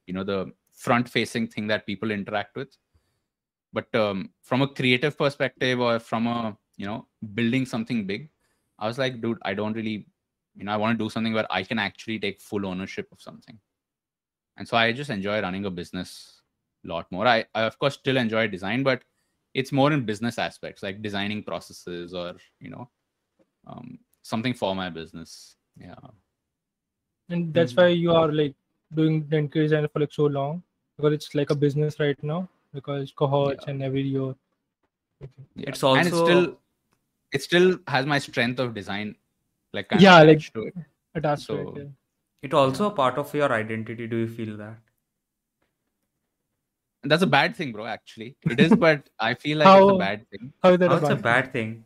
you know the front facing thing that people interact with. But um, from a creative perspective or from a you know building something big, I was like, dude, I don't really, you know, I want to do something where I can actually take full ownership of something. And so I just enjoy running a business a lot more. I, I of course still enjoy design, but it's more in business aspects like designing processes or you know um, something for my business. Yeah. and that's why you are like doing the interior design for like so long because it's like a business right now because cohorts Yeah. and every year. yeah. It's and it's also- still it still has my strength of design like kind yeah, of like to it. attached so to it. Yeah. It also a part of your identity. Do you feel that? That's a bad thing, bro. Actually, it is, but I feel like how, it's a bad thing. How is that how a, bad a bad thing?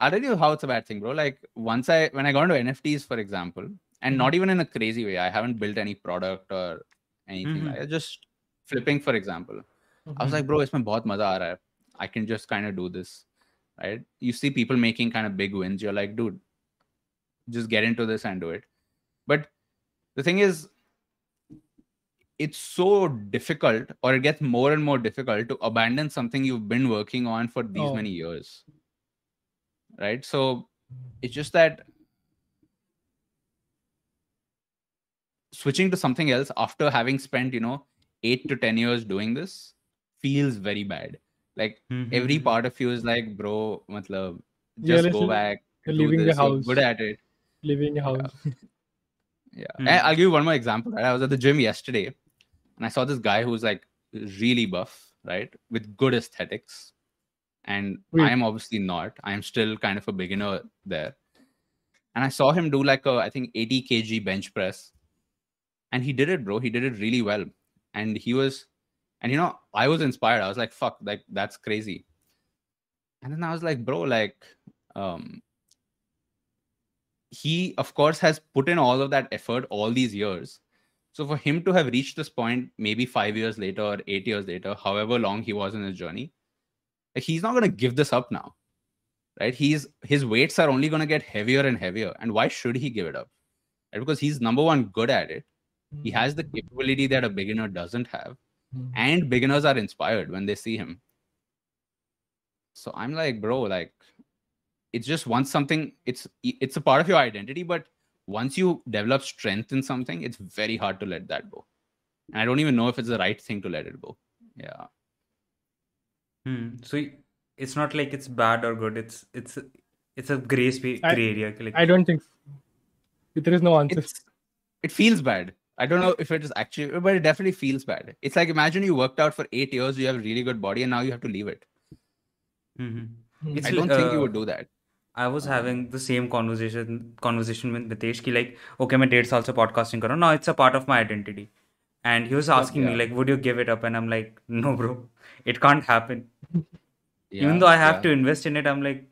I don't know how it's a bad thing, bro. Like once I when I got into NFTs, for example, and mm-hmm. not even in a crazy way. I haven't built any product or anything. Mm-hmm. Like just flipping, for example. Mm-hmm. I was mm-hmm. like, bro, it's my bahut maza aa raha hai. I can just kind of do this right? You see people making kind of big wins. You're like, dude, just get into this and do it. But the thing is, it's so difficult, or it gets more and more difficult to abandon something you've been working on for these Oh. many years, right? So it's just that switching to something else after having spent, you know, eight to ten years doing this feels very bad. Like every Mhm. part of you is like, bro, matlab, Yeah, just go back, leaving the this, you're house. good at it. Leaving your house. Yeah. Hmm. And I'll give you one more example. Right? I was at the gym yesterday and I saw this guy who's like really buff, right? With good aesthetics. And Wait. I am obviously not. I am still kind of a beginner there. And I saw him do like a, I think, 80 kg bench press. And he did it, bro. He did it really well. And he was, and you know, I was inspired. I was like, fuck, like that's crazy. And then I was like, bro, like, um, he of course has put in all of that effort all these years so for him to have reached this point maybe five years later or eight years later however long he was in his journey like, he's not going to give this up now right he's his weights are only going to get heavier and heavier and why should he give it up right? because he's number one good at it he has the capability that a beginner doesn't have Mhm. and beginners are inspired when they see him so i'm like bro like it's just once something it's it's a part of your identity but once you develop strength in something it's very hard to let that go and i don't even know if it's the right thing to let it go yeah Hmm. So it's not like it's bad or good. It's it's it's a gray space, I- gray area. Like I don't think there is no answer. it's it feels bad I don't know if it is actually, but it definitely feels bad. It's like imagine you worked out for eight years, you have a really good body, and now you have to leave it. Mm-hmm. Hmm. I don't uh, think you uh, would do that. I was having the same conversation conversation with Nitesh ki like, okay, my date's also podcasting karo. Now it's a part of my identity. And he was asking yeah. me, like, would you give it up? And I'm like, no, bro, it can't happen. yeah, Even though I have yeah. to invest in it, I'm like,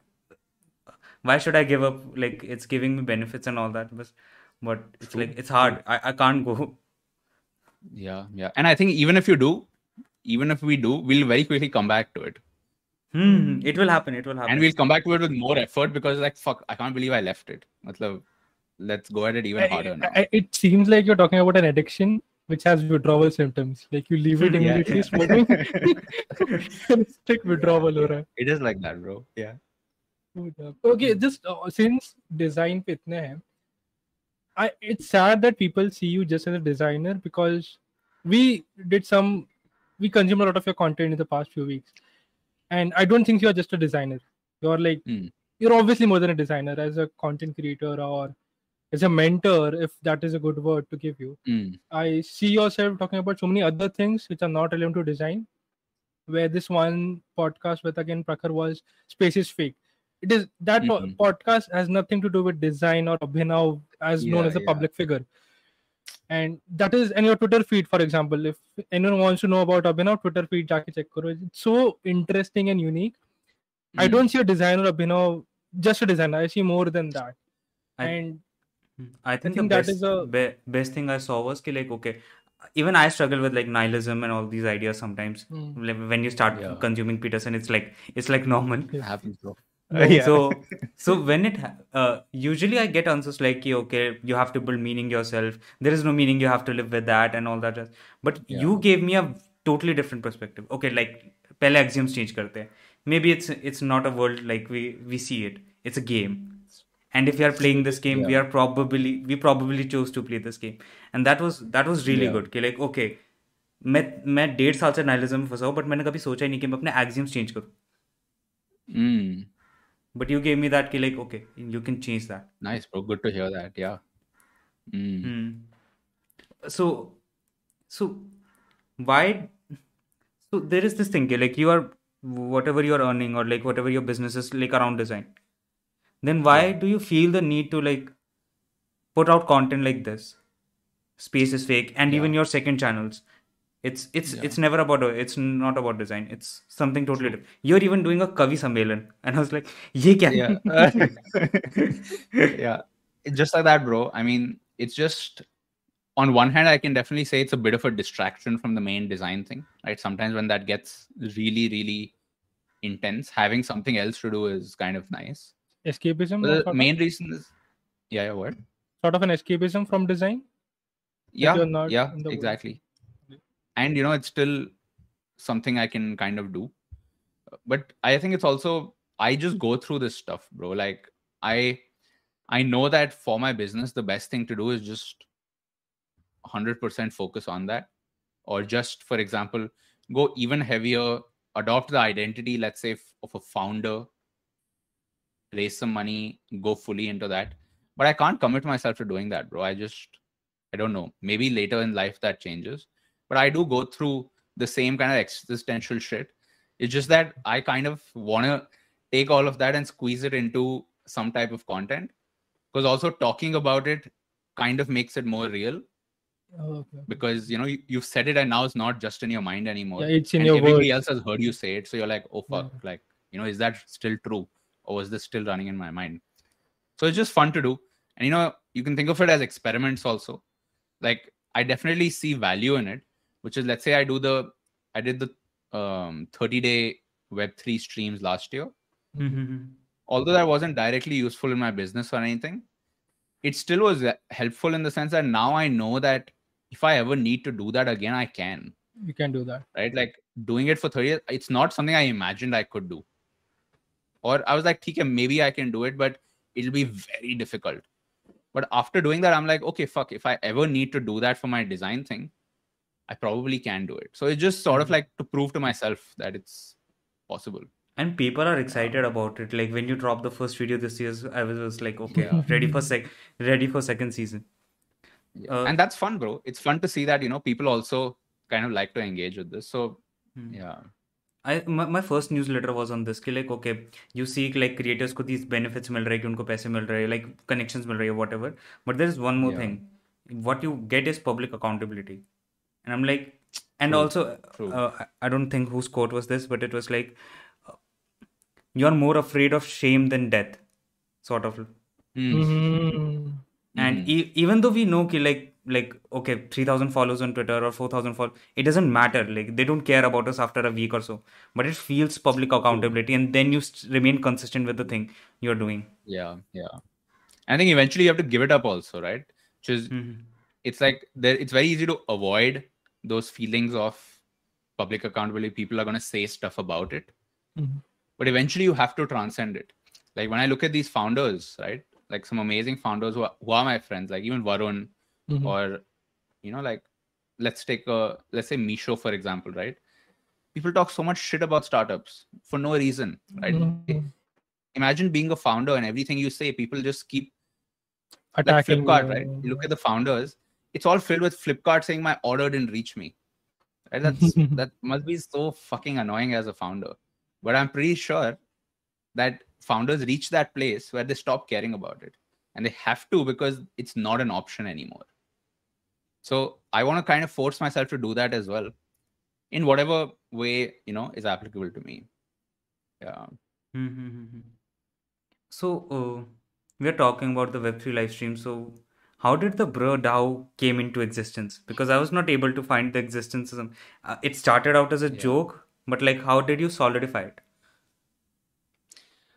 why should I give up? Like, it's giving me benefits and all that. But but it's True, like it's hard I, I can't go Yeah, yeah. And I think even if you do, even if we do, we'll very quickly come back to it. hmm, it will happen it will happen And we'll come back to it with more effort because like fuck, I can't believe I left it. Matlab, let's go at it even I- harder now. I- it seems like you're talking about an addiction which has withdrawal symptoms. Like you leave it Hmm, yeah. immediately smoking. it's like withdrawal हो रहा है. It is like that, bro. Yeah. Okay, just uh, since design पे इतने हैं, I it's sad that people see you just as a designer because we did some we consumed a lot of your content in the past few weeks, and I don't think you're just a designer. You're like Hmm. you're obviously more than a designer as a content creator or as a mentor, if that is a good word to give you, Mm. I see yourself talking about so many other things which are not relevant to design. Where this one podcast with again Prakhar was space is fake. It is that po- Mhm. podcast has nothing to do with design or Abhinav as known as a yeah. public figure. And that is and your Twitter feed, for example. If anyone wants to know about Abhinav, Twitter feed jaake check karo. It's so interesting and unique. I Mm. don't see a designer Abhinav just a designer. I see more than that. I- and I think, think the best, is a- be- best thing I saw was ki like okay, even I struggle with like nihilism and all these ideas sometimes. Hmm. Like, when you start Yeah. consuming Peterson, it's like it's like normal. It happens, bro. No, So so when it ha- uh, usually I get answers like ki, okay, you have to build meaning yourself. There is no meaning. You have to live with that and all that. jazz. But Yeah. you gave me a totally different perspective. Okay, like पहले axioms change करते हैं. Maybe it's it's not a world like we we see it. It's a game. And if we are playing this game, we Yeah. are probably we probably chose to play this game. And that was that was really Yeah. good. कि like okay, मैं मैं डेढ़ साल से nihilism में फंसा हूँ but मैंने कभी सोचा ही नहीं कि मैं अपने axioms change करूँ. Mm. But you gave me that कि like okay, you can change that. Nice, bro. Good to hear that. Yeah. Mm. Hmm. So, so why? So there is this thing, like you are whatever you are earning or like whatever your business is like around design. Then why Yeah. do you feel the need to like put out content like this? Space is fake, and even your second channels. It's it's yeah. it's never about it's not about design. It's something totally different. You're even doing a kavi sammelan, and I was like, "Ye kya?" Yeah, yeah, just like that, bro. I mean, it's just on one hand, I can definitely say it's a bit of a distraction from the main design thing. Right? Sometimes when that gets really, really intense, having something else to do is kind of nice. Escapism. The main of... reason is, yeah, yeah, what? Sort of an escapism from design. Yeah, yeah, exactly. World. And you know, it's still something I can kind of do. But I think it's also I just go through this stuff, bro. Like I I know that for my business, the best thing to do is just 100% focus on that. Or just, for example, go even heavier, adopt the identity, let's say, of a founder, raise some money, go fully into that. But I can't commit myself to doing that, bro. I just, I don't know. Maybe later in life that changes. But I do go through the same kind of existential shit. It's just that I kind of want to take all of that and squeeze it into some type of content. Because also talking about it kind of makes it more real Oh, okay. because you know you, you've said it and now it's not just in your mind anymore. yeah it's in and your everybody words else has heard you say it. So you're like, oh fuck, Yeah. like, you know, is that still true? Or is this still running in my mind? So it's just fun to do. And you know, you can think of it as experiments also. Like I definitely see value in it, which is let's say I do the I did the um 30 day web3 streams last year. Mm-hmm. Although that wasn't directly useful in my business or anything, it still was uh, helpful in the sense that now I know that if I ever need to do that again, I can you can do that right? Like doing it for 30 years, it's not something I imagined I could do. Or I was like, okay, maybe I can do it, but it'll be very difficult. But after doing that, I'm like, okay, fuck, if I ever need to do that for my design thing, I probably can do it. So it's just sort of Mhm. like to prove to myself that it's possible. And people are excited about it. Like when you dropped the first video this year, I was just like, okay, ready for sec, ready for second season. Yeah. Uh, and that's fun, bro. It's fun to see that, you know, people also kind of like to engage with this. So Hmm. yeah. I my, my first newsletter was on this कि like okay you see like creators को these benefits मिल रहे हैं कि उनको पैसे मिल रहे हैं like connections मिल रही है whatever but there is one more Yeah. thing what you get is public accountability and I'm like and True, also true. uh, I- I don't think whose quote was this but it was like uh, you're more afraid of shame than death sort of Hmm. Mhm. and Mhm. e- even though we know ki like like okay 3000 followers on twitter or 4000 follow it doesn't matter like they don't care about us after a week or so but it feels public accountability and then you st- remain consistent with the thing you're doing Yeah. Yeah. I think eventually you have to give it up also, right? Which is Mhm. it's like there it's very easy to avoid those feelings of public accountability people are going to say stuff about it Mhm. but eventually you have to transcend it like when i look at these founders right like some amazing founders who are, who are my friends like even varun Mhm. or you know like let's take a let's say Meesho for example right people talk so much shit about startups for no reason right Mhm. imagine being a founder and everything you say people just keep like attacking Flipkart, right? You look at the founders, it's all filled with Flipkart saying my order didn't reach me. Right? That's that must be so fucking annoying as a founder. But I'm pretty sure that founders reach that place where they stop caring about it. And they have to because it's not an option anymore. So I want to kind of force myself to do that as well in whatever way, you know, is applicable to me. Yeah. Mm-hmm. So uh, we are talking about the Web3 live stream. So how did the Bro DAO came into existence? Because I was not able to find the existence. of- Uh, it started out as a Yeah. joke, but like, how did you solidify it?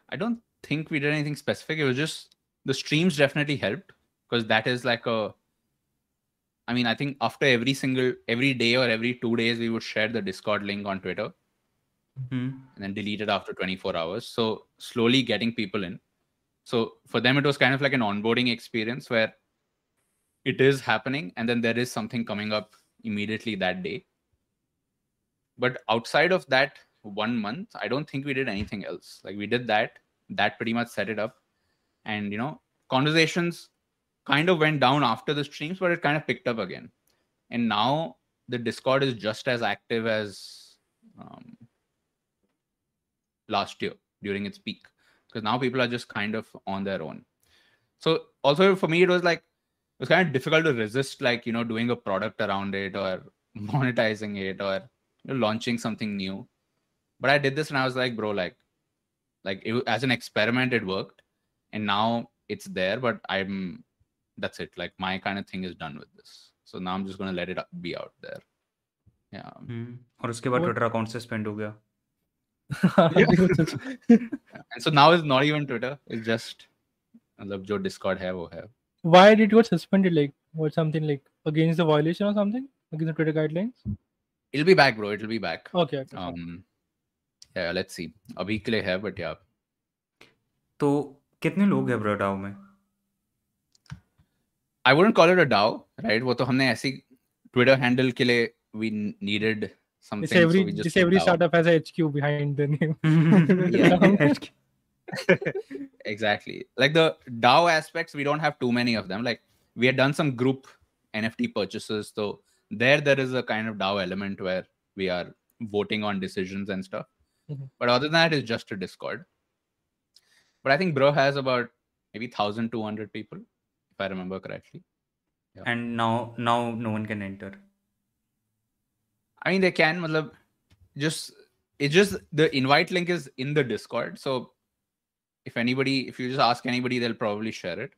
I don't think we did anything specific. It was just the streams definitely helped because that is like a. I mean, I think after every single every day or every two days, we would share the Discord link on Twitter Hmm. and then delete it after 24 hours. So slowly getting people in. So for them, it was kind of like an onboarding experience where it is happening and then there is something coming up immediately that day. But outside of that one month, I don't think we did anything else. Like we did that, that pretty much set it up. And, you know, conversations kind of went down after the streams, but it kind of picked up again. And now the Discord is just as active as um, last year during its peak because now people are just kind of on their own so also for me it was like was kind of difficult to resist like you know doing a product around it or monetizing it or you know, launching something new but i did this and i was like bro like like it, as an experiment it worked and now it's there but i'm that's it like my kind of thing is done with this so now i'm just going to let it be out there yeah Hmm. और उसके बाद What- Twitter account suspend हो गया and so now it's not even twitter it's just मतलब जो discord है वो है Why did you get suspended? Like, what something like against the violation or something against the Twitter guidelines? it'll be back bro it'll be back Okay. okay. um yeah let's see अभी के लिए है but yeah तो कितने लोग हैं bro Dow में I wouldn't call it a DAO right वो तो हमने ऐसी Twitter handle के लिए we needed something Just every so we just every startup has a HQ behind the name. Yeah. exactly. Like the DAO aspects we don't have too many of them. Like we had done some group NFT purchases so there there is a kind of DAO element where we are voting on decisions and stuff. Mhm. but other than that it's just a discord. But I think bro has about maybe 1200 people if I remember correctly. And now now no one can enter. I mean, they can, matlab, just it's just the invite link is in the Discord. So if anybody, if you just ask anybody, they'll probably share it.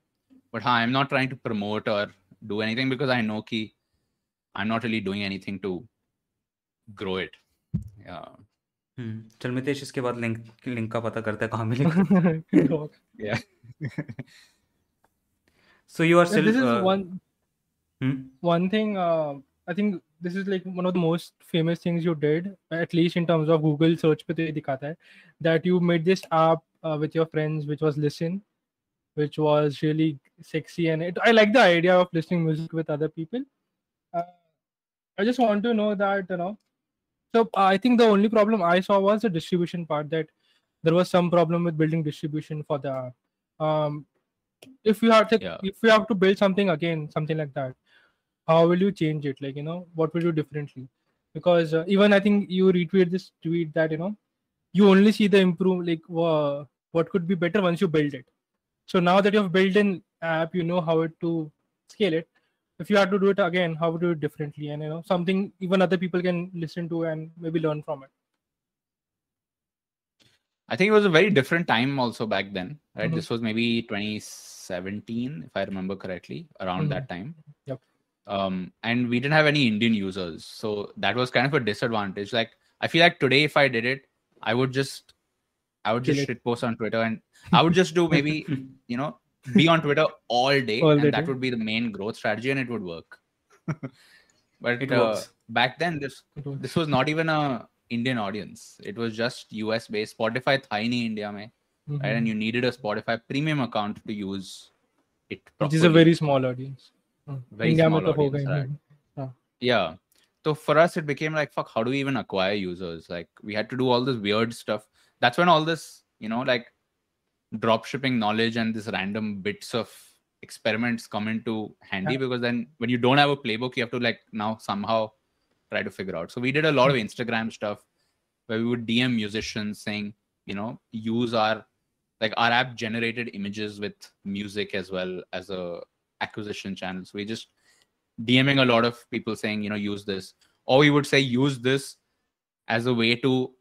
But huh, I'm not trying to promote or do anything because I know ki I'm not really doing anything to grow it. Yeah. हम्म चल मितेश इसके बाद link link का पता करते हैं कहाँ मिलेगा Dog. Yeah. so you are Yeah, still this is uh, one hmm? one thing. Uh, I think this is like one of the most famous things you did, at least in terms of Google search पे तो ये दिखाता है that you made this app uh, with your friends, which was Listen, which was really sexy, and it, I like the idea of listening music with other people. Uh, I just want to know that you know. So uh, I think the only problem I saw was the distribution part. That there was some problem with building distribution for the app. Um, if you have to, Yeah. if you have to build something again, something like that, how will you change it? Like you know, what will you do differently? Because uh, even I think you retweet this tweet that you know, you only see the improve like uh, what could be better once you build it. So now that you have built an app, you know how to scale it. If you had to do it again, how would you do it differently? And you know, something even other people can listen to and maybe learn from it. I think it was a very different time also back then, right? Mhm. This was maybe 2017, if I remember correctly, around that time. Yep. Um, and we didn't have any Indian users, so that was kind of a disadvantage. Like, I feel like today, if I did it, I would just, I would just shit post on Twitter and I would just do maybe, you know, be on Twitter all day. All and that would be the main growth strategy and it would work. but it uh, back then, this this was not even a Indian audience. It was just US based. Spotify tiny India mein, mm-hmm. right? And you needed a Spotify premium account to use it properly. Which is a very small audience. Mm. Very India small audience, right? yeah. yeah. So for us, it became like, fuck, how do we even acquire users? Like we had to do all this weird stuff that's when all this, you know, like drop shipping knowledge and this random bits of experiments come into handy because then when you don't have a playbook, you have to like now somehow try to figure out. So we did a lot of hmm. Instagram stuff where we would DM musicians saying, you know, use our like our app generated images with music as well as a acquisition channel. So we just DMing a lot of people saying, you know, use this. Or we would say use this as a way to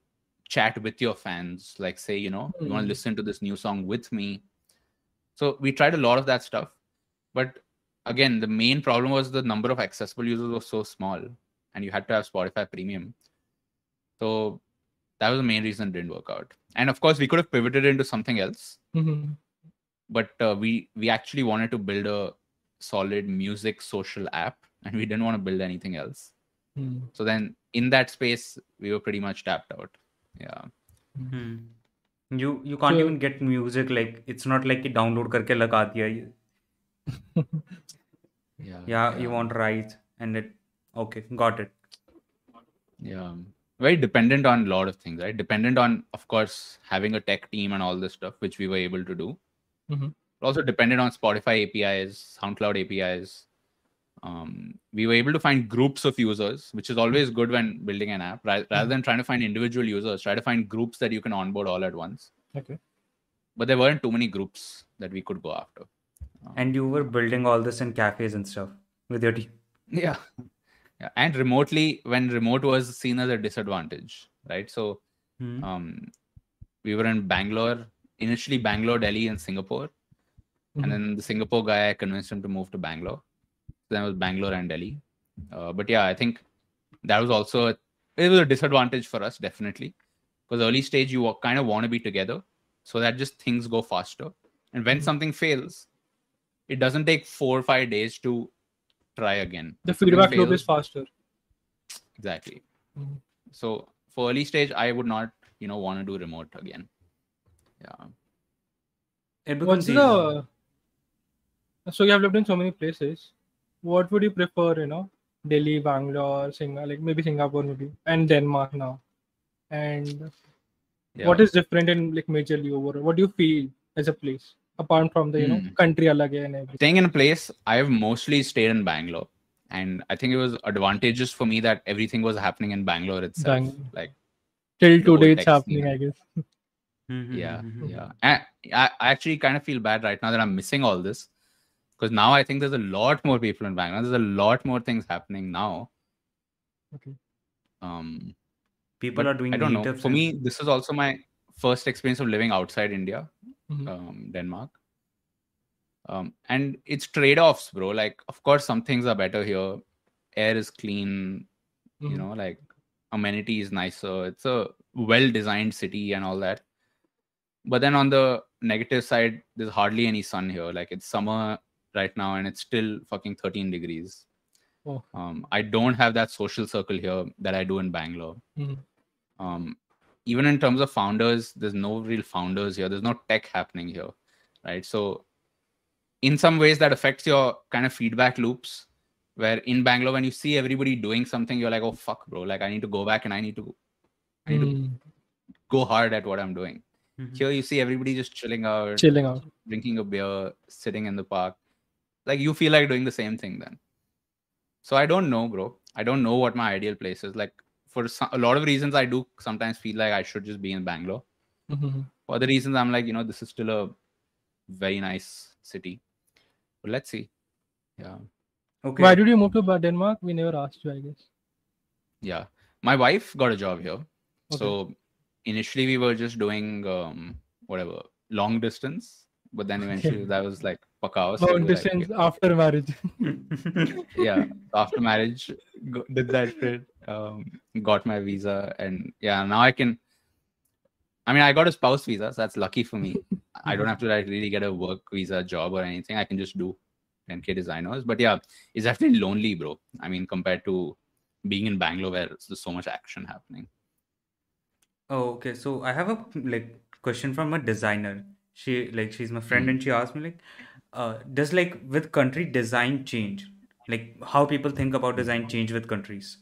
chat with your fans. Like say, you know, you want to Mm. listen to this new song with me. So we tried a lot of that stuff. But again, the main problem was the number of accessible users was so small and you had to have Spotify premium. So that was the main reason it didn't work out. And of course, we could have pivoted into something else, Mhm. but uh, we we actually wanted to build a solid music social app, and we didn't want to build anything else. Mm. So then, in that space, we were pretty much tapped out yeah. Hmm. you you can't so, even get music like it's not like you download karke laga yeah, yeah yeah you want rights and it okay got it. Yeah. Very dependent on a lot of things right? Dependent on of course having a tech team and all this stuff which we were able to do. Mm-hmm. also dependent on spotify apis soundcloud apis um, we were able to find groups of users which is always good when building an app Ra- rather than trying to find individual users try to find groups that you can onboard all at once Okay. but there weren't too many groups that we could go after and you were building all this in cafes and stuff with your team yeah yeah and remotely when remote was seen as a disadvantage right so Hmm. um, we were in Bangalore, initially Bangalore, Delhi, and Singapore. Mhm. And then the Singapore guy, I convinced him to move to Bangalore. Then it was Bangalore and Delhi. Uh, but yeah, I think that was also a, it was a disadvantage for us, definitely, because early stage you kind of want to be together, so that just things go faster. And when Mhm. something fails, it doesn't take four or five days to try again. The feedback loop is faster. exactly. Mhm. So for early stage, I would not, you know, want to do remote again. Yeah. it What's becomes easier. the so you have lived in so many places. What would you prefer? You know, Delhi, Bangalore, Singapore, like maybe Singapore, maybe, and Denmark now. And yeah. what is different in like majorly over? What do you feel as a place apart from the you know Hmm. country alag hai and everything? staying in a place i've mostly stayed in bangalore and i think it was advantageous for me that everything was happening in bangalore itself Bangalore. like Till today, it's happening. I guess. Yeah mhm, mhm. yeah and I, I actually kind of feel bad right now that i'm missing all this because now i think there's a lot more people in bangalore there's a lot more things happening now Okay. um people are doing i don't know for and- me this is also my first experience of living outside india Mhm. um, Denmark. Um, and it's trade offs, bro. Like, of course, some things are better here. Air is clean, you Mhm. know, like amenity is nicer. It's a well designed city and all that. But then on the negative side, there's hardly any sun here. Like, it's summer right now and it's still fucking 13 degrees. Oh. Um, I don't have that social circle here that I do in Bangalore Mhm. um, even in terms of founders, there's no real founders here. There's no tech happening here, right? So, in some ways, that affects your kind of feedback loops. Where in Bangalore, when you see everybody doing something, you're like, "Oh fuck, bro! Like I need to go back and I need to, I need to Mm. go hard at what I'm doing." Mhm. Here, you see everybody just chilling out, Chilling out. drinking a beer, sitting in the park. Like you feel like doing the same thing then. So I don't know, bro. I don't know what my ideal place is. Like for some, a lot of reasons, I do sometimes feel like I should just be in Bangalore. Mhm. For the reasons, I'm like, you know, this is still a very nice city. But let's see. Yeah. okay Why did you move to Denmark? We never asked you, I guess. Yeah. My wife got a job here. Okay. So initially we were just doing um whatever long distance. But then eventually that was like pakao. so we Long were like, distance okay. after marriage. yeah after marriage go, did that shit um got my visa and yeah now i can i mean i got a spouse visa so that's lucky for me i don't have to like really get a work visa job or anything i can just do 10k designers but yeah it's definitely lonely bro i mean compared to being in bangalore where there's so much action happening Oh, okay. So I have a like question from a designer. She like she's my friend Hmm. and she asked me like, uh, does like with country design change? Like how people think about design change with countries?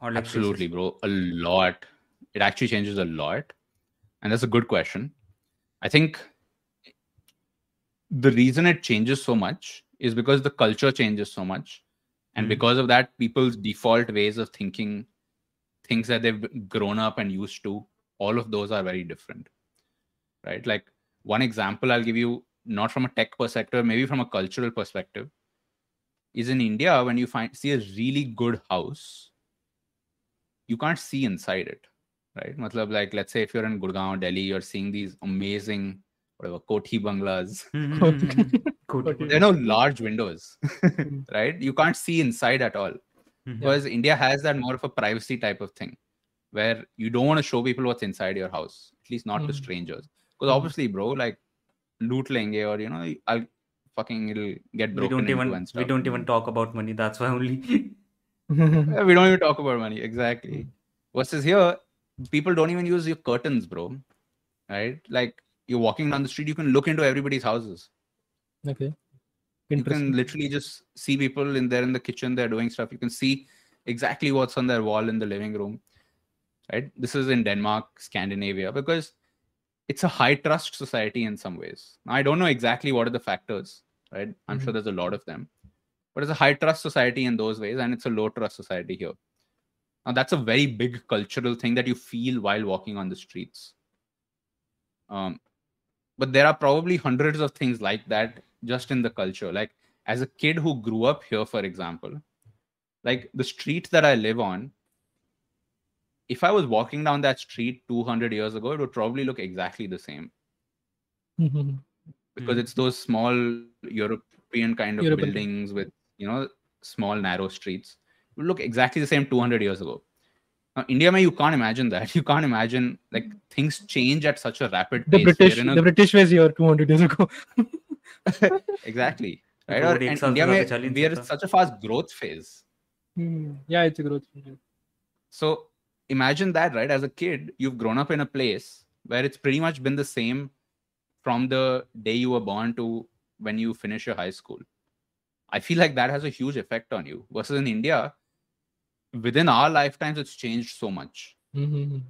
Or like absolutely places? bro a lot it actually changes a lot and that's a good question i think the reason it changes so much is because the culture changes so much and Mhm. because of that people's default ways of thinking things that they've grown up and used to all of those are very different right like one example i'll give you not from a tech perspective maybe from a cultural perspective. Is in india when you find see a really good house you can't see inside it right? Matlab, like let's say if you're in gurgaon or delhi you're seeing these amazing whatever koti bungalows. Mm-hmm. There are no large windows mm-hmm. right? You can't see inside at all. Mm-hmm. Because india has that more of a privacy type of thing where you don't want to show people what's inside your house at least not to Mhm. strangers. Because obviously bro like loot lenge or you know i'll fucking it'll get We broken don't into even we don't even talk about money. That's why only. Yeah, we don't even talk about money exactly versus here people don't even use your curtains bro right like you're walking down the street you can look into everybody's houses okay. you can literally just see people in there in the kitchen they're doing stuff you can see exactly what's on their wall in the living room right this is in denmark scandinavia because it's a high trust society in some ways. I don't know exactly what are the factors right? I'm sure Mhm. there's a lot of them. But it's a high trust society in those ways and it's a low trust society here. Now that's a very big cultural thing that you feel while walking on the streets. Um, but there are probably hundreds of things like that just in the culture. Like as a kid who grew up here for example like the street that i live on if I was walking down that street 200 years ago, it would probably look exactly the same. Mm-hmm. Because mm. it's those small European kind of European. buildings with, you know, small narrow streets. It would look exactly the same 200 years ago. Now, India, you can't imagine that. You can't imagine like things change at such a rapid the pace. British, a... The British was here 200 years ago. exactly. Right? Or in India, we are in such a fast growth phase. Hmm. Yeah, it's a growth phase. So imagine that, right? As a kid, you've grown up in a place where it's pretty much been the same from the day you were born to when you finish your high school. I feel like that has a huge effect on you. Versus in India, within our lifetimes, it's changed so much. Mhm.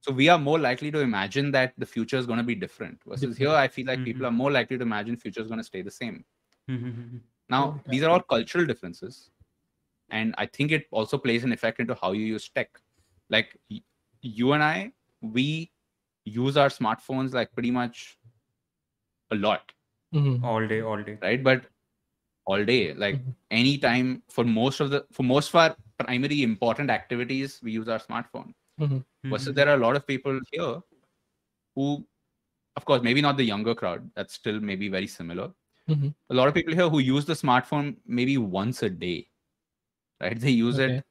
So we are more likely to imagine that the future is going to be different. Versus here, I feel like people Mhm. are more likely to imagine future is going to stay the same. Mhm. Now, these are all cultural differences. And I think it also plays an effect into how you use tech. Like you and I, we use our smartphones like pretty much a lot, Mhm. all day, all day. right? But all day, like Mhm. anytime for most of the for most of our primary important activities, we use our smartphone. Mhm. Versus Mhm. there are a lot of people here who, of course, maybe not the younger crowd, that's still maybe very similar. Mhm. A lot of people here who use the smartphone maybe once a day, right? They use Okay. it.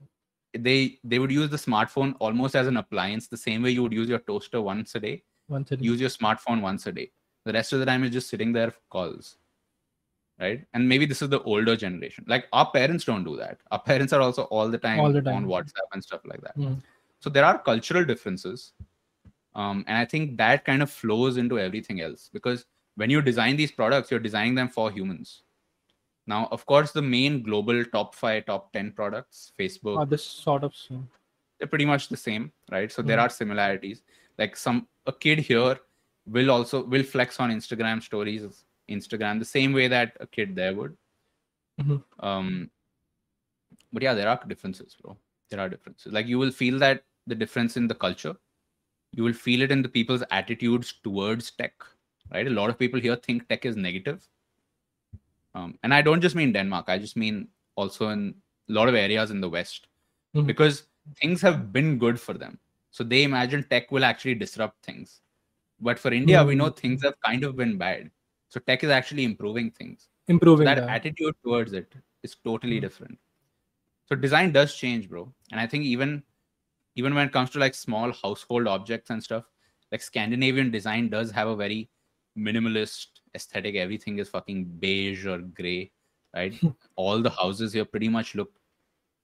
They they would use the smartphone almost as an appliance, the same way you would use your toaster once a day. Once a day. Use your smartphone once a day. The rest of the time is just sitting there for calls, right? And maybe this is the older generation. Like our parents don't do that. Our parents are also all the time, All the time. on WhatsApp and stuff like that. Mhm. So there are cultural differences. Um, and I think that kind of flows into everything else because when you design these products, you're designing them for humans. Now, of course, the main global top five, top 10 products, Facebook, Ah, this sort of same. they're pretty much the same, right? So there Mhm. are similarities. Like some a kid here will also will flex on Instagram stories, Instagram the same way that a kid there would. Mhm. Um, but yeah, there are differences, bro. There are differences. Like you will feel that the difference in the culture. You will feel it in the people's attitudes towards tech, right? A lot of people here think tech is negative. Um, and I don't just mean Denmark. I just mean also in a lot of areas in the West Mhm. because things have been good for them. So they imagine tech will actually disrupt things. But for India, we know Mhm. things have kind of been bad. So tech is actually improving things. So Improving that that. attitude towards it is totally Mhm. different. So design does change, bro. And I think even even when it comes to like small household objects and stuff, like Scandinavian design does have a very minimalist aesthetic. Everything is fucking beige or gray, right? All the houses here pretty much look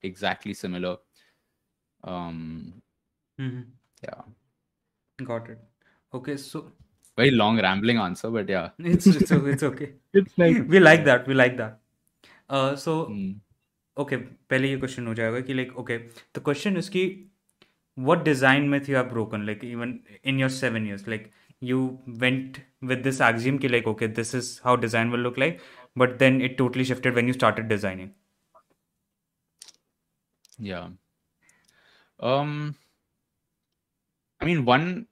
exactly similar. Um, Mhm. yeah, Got it. Okay, so very long rambling answer, but yeah. it's it's, o- it's okay. It's nice. We like that. We like that. Uh, so Hmm. Okay पहले ये question हो जाएगा कि like okay the question is कि what design myth you have broken like even in your seven years like you went with this axiom ki like okay this is how design will look like but then it totally shifted when you started designing. Yeah. Um i mean one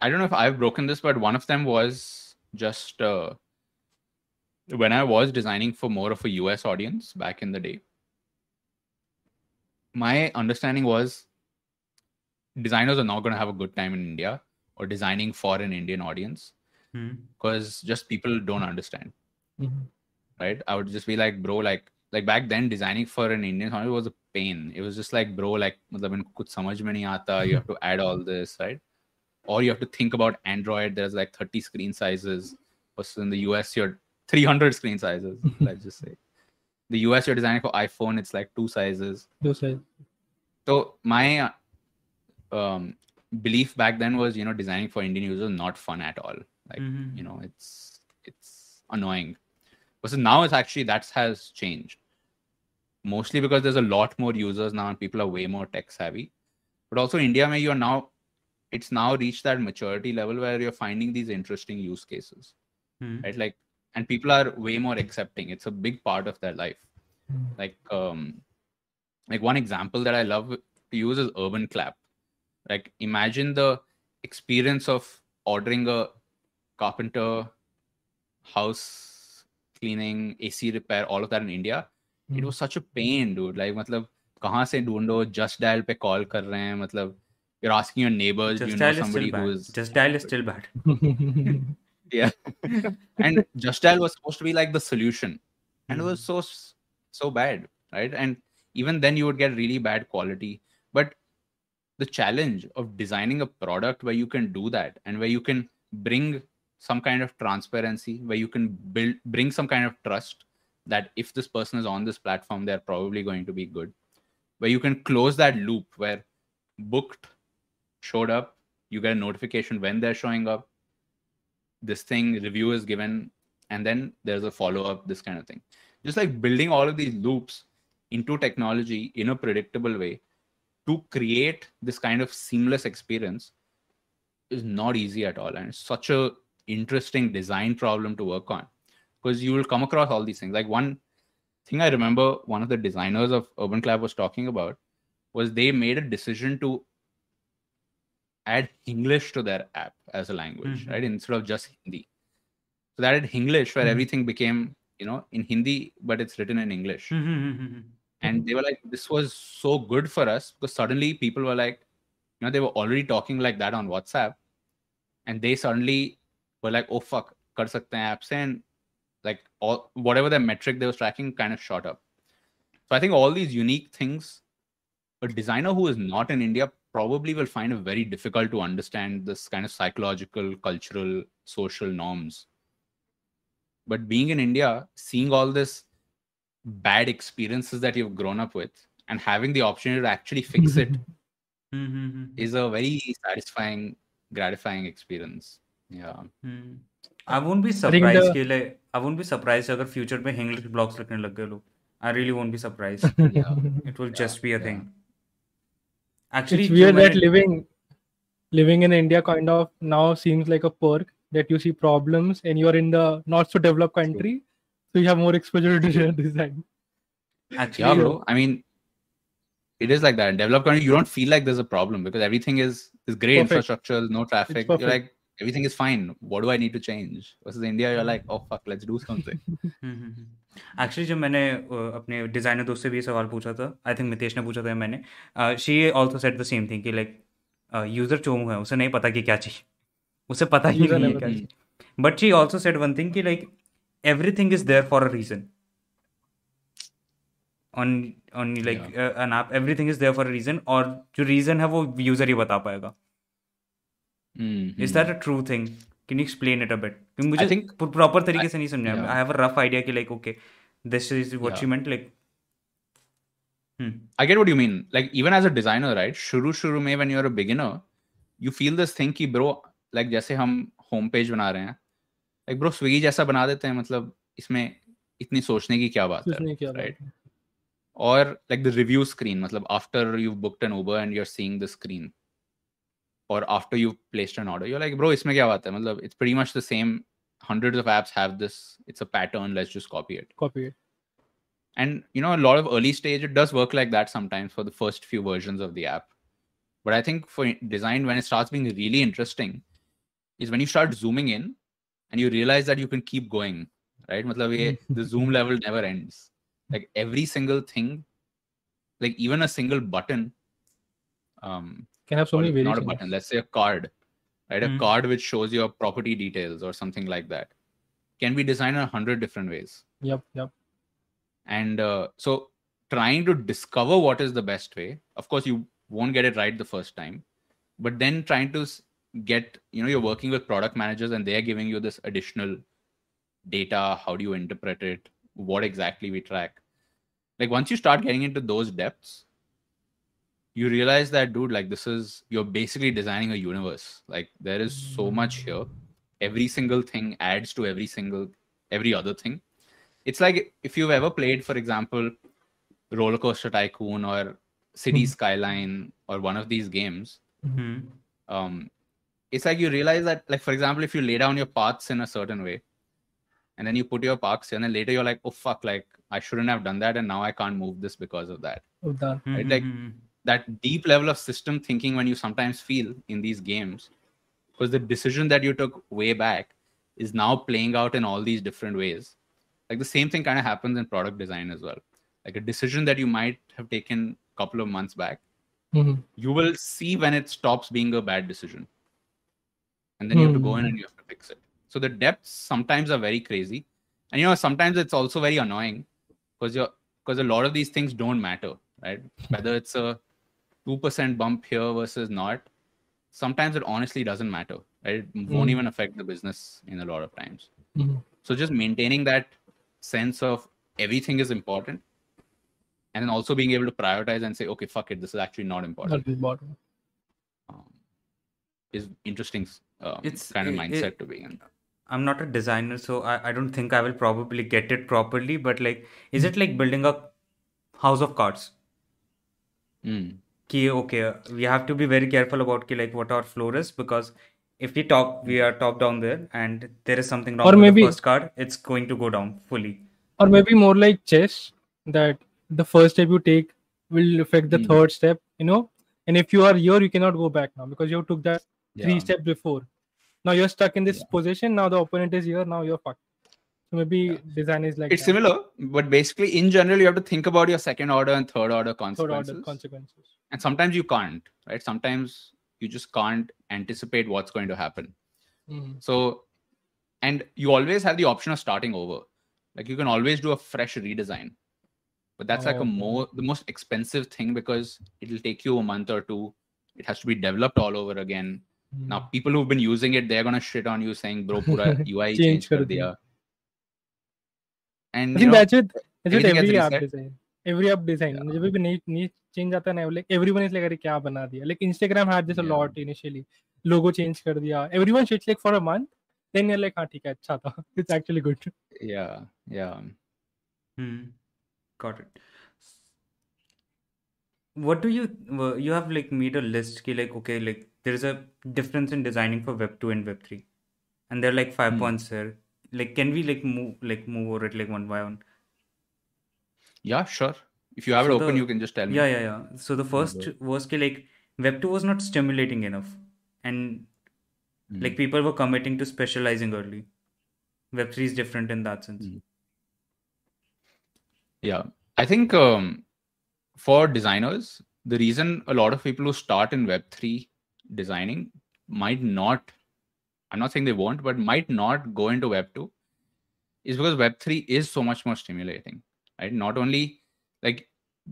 i don't know if i've broken this but one of them was just uh, when i was designing for more of a us audience back in the day my understanding was designers are not going to have a good time in india or designing for an indian audience hmm. because just people don't understand Mhm. right? I would just be like bro like like back then designing for an indian audience was a pain. It was just like bro like matlab, in kuch samajh mein nahi aata you have to add all this right? Or you have to think about android there's like 30 screen sizes. Versus in the us you're 300 screen sizes let's just say. The us you're designing for iphone it's like two sizes. Those are- so my uh, um, belief back then was you know designing for indian users not fun at all. Like Mhm. you know it's it's annoying. But so now it's actually that has changed. Mostly because there's a lot more users now and people are way more tech savvy. But also in india where you're now it's now reached that maturity level where you're finding these interesting use cases Hmm. right? Like and people are way more accepting. It's a big part of their life. Hmm. like um like one example that i love to use is urban clap like imagine the experience of ordering a carpenter house cleaning ac repair all of that in india. Mm. it was hmm. such a pain dude. Like matlab कहाँ से ढूंढो? Just dial पे call कर रहे हैं मतलब you're asking your neighbors just you know somebody who is Justdial is still bad. Yeah. And Justdial was supposed to be like the solution. And mm. it was hmm. so so bad right? And even then you would get really bad quality the challenge of designing a product where you can do that and where you can bring some kind of transparency where you can build bring some kind of trust that if this person is on this platform they're probably going to be good. Where you can close that loop where booked showed up you get a notification when they're showing up this thing review is given and then there's a follow up this kind of thing. Just like building all of these loops into technology in a predictable way to create this kind of seamless experience is not easy at all and it's such a interesting design problem to work on because you will come across all these things like one thing i remember one of the designers of urban clap was talking about was they made a decision to add english to their app as a language Mhm. right instead of just hindi so that added english where Mhm. everything became you know in hindi but it's written in english Hmm. And mm-hmm. they were like this was so good for us because suddenly people were like you know they were already talking like that on whatsapp. And they suddenly were like oh fuck kar sakte hain app se and like all whatever the metric they was tracking kind of shot up. So i think all these unique things a designer who is not in india probably will find it very difficult to understand this kind of psychological cultural social norms. But being in india seeing all this bad experiences that you've grown up with and having the opportunity to actually fix it Hmm. is a very satisfying gratifying experience yeah Hmm. I won't be think surprised the- कि like I won't be surprised अगर future में English blocks लिखने लग गए लोग I really won't be surprised yeah it will just be a yeah. thing actually it's जो weird that मैंने- living living in India kind of now seems like a perk that you see problems and you're in the not so developed country, So you have more exposure to design. actually yeah bro i mean it is like that in developed country you don't feel like there's a problem because everything is is great Perfect. infrastructure no traffic you're like everything is fine what do i need to change versus india you're like oh fuck let's do something actually जब मैंने uh, अपने designer दोस्त से भी सवाल पूछा था I think Mitesh ने पूछा था मैंने she also said the same thing कि लाइक यूज़र चोमू है उसे नहीं पता कि क्या चाहिए उसे पता ही नहीं है क्या. चाहिए but she also said one thing कि like everything is there for a reason on on like yeah. uh, an app everything is there for a reason or जो reason है वो user ही बता पाएगा mm-hmm. is that a true thing can you explain it a bit क्योंकि मुझे I think, proper तरीके I, से नहीं yeah. I have a rough idea ki like okay this is what yeah. she meant like hmm. I get what you mean like even as a designer right shuru shuru mein when you're a beginner you feel this thing ki bro like jaise hum home page बना रहे हैं like bro Swiggy जैसा बना देते हैं मतलब इसमें इतनी सोचने की क्या बात है, उसमें क्या right? Or like the review screen, मतलब after you've booked an Uber and you're seeing the screen. or after you've placed an order, you're like, bro, isme kya baat hai? Matlab, it's pretty much the same. Hundreds of apps have this. It's a pattern. Let's just copy it. Copy it. And you know, a lot of early stage, it does work like that sometimes for the first few versions of the app. But I think for design, when it starts being really interesting, is when you start zooming in and you realize that you can keep going. Right? Matlab, ye- the zoom level never ends. Like every single thing, like even a single button, um, Can have so many not a button, let's say a card, right? A Hmm. card which shows your property details or something like that can be designed in a hundred different ways. Yep, yep. And uh, so trying to discover what is the best way, of course, you won't get it right the first time, but then trying to get, you know, you're working with product managers and they're giving you this additional data. How do you interpret it? What exactly we track? Like once you start getting into those depths, you realize that dude like this is you're basically designing a universe like there is so much here every single thing adds to every single every other thing it's like if you've ever played for example roller coaster tycoon or city Mhm. skyline or one of these games Hmm. um it's like you realize that like for example if you lay down your paths in a certain way and then you put your parks and then later you're like oh fuck like i shouldn't have done that and now i can't move this because of that Oh, done. Right, Hmm, like- hmm, hmm. that deep level of system thinking when you sometimes feel in these games because the decision that you took way back is now playing out in all these different ways like the same thing kind of happens in product design as well like a decision that you might have taken a couple of months back Mhm. you will see when it stops being a bad decision and then you have to go in Hmm. and you have to fix it so the depths sometimes are very crazy and you know sometimes it's also very annoying because you're because a lot of these things don't matter right whether it's a 2% bump here versus not sometimes it honestly doesn't matter right it won't Hmm. even affect the business in a lot of times Mhm. so just maintaining that sense of everything is important and then also being able to prioritize and say okay fuck it this is actually not important is bottom. um, is interesting um, It's- kind of it- mindset it- to be in. I'm not a designer, so I, I don't think I will probably get it properly. But like, is it like building a house of cards? Mm. Ki, okay, we have to be very careful about ki, like what our floor is because if we top, we are top down there, and there is something wrong Or with maybe- the first card, it's going to go down fully. Or maybe more like chess, that the first step you take will affect the Hmm. third step, you know. And if you are here, you cannot go back now because you took that three steps before. Now you're stuck in this position. Now the opponent is here. Now you're fucked. So maybe design is like It's that. similar, but basically, in general, you have to think about your second order and third order consequences. third order consequences. and sometimes you can't, right? Sometimes you just can't anticipate what's going to happen. Mhm. So, and you always have the option of starting over. Like you can always do a fresh redesign, but that's like Oh, a okay. more the most expensive thing because it'll take you a month or two. It has to be developed all over again. Now, Mhm. people who've been using it, they're gonna shit on you saying, "Bro, pura UI Change change kar kar diya." And I you think know, that's it. That's it. everything gets Every app reset. design. Every app design. Yeah. जब भी नई नई change आता है ना like everyone is like अरे क्या बना दिया like Instagram had this a Yeah. lot initially logo change कर दिया everyone shits like for a month then you're like हाँ ठीक है अच्छा था it's actually good yeah, yeah. Hmm. Got it. What do you uh, you have like made a list ki like okay like there is a difference in designing for Web two and Web three, and there are like five Hmm. points here. Like can we like move like move over it like one by one? Yeah, sure. If you have it open, the- you can just tell me. Yeah, yeah, yeah. So the first go. was ki like Web two was not stimulating enough, and Mm. like people were committing to specializing early. Web three is different in that sense. Mm. Yeah, I think um, for designers, the reason a lot of people who start in Web3 designing might not, I'm not saying they won't, but might not go into Web2 is because Web3 is so much more stimulating, right? Not only like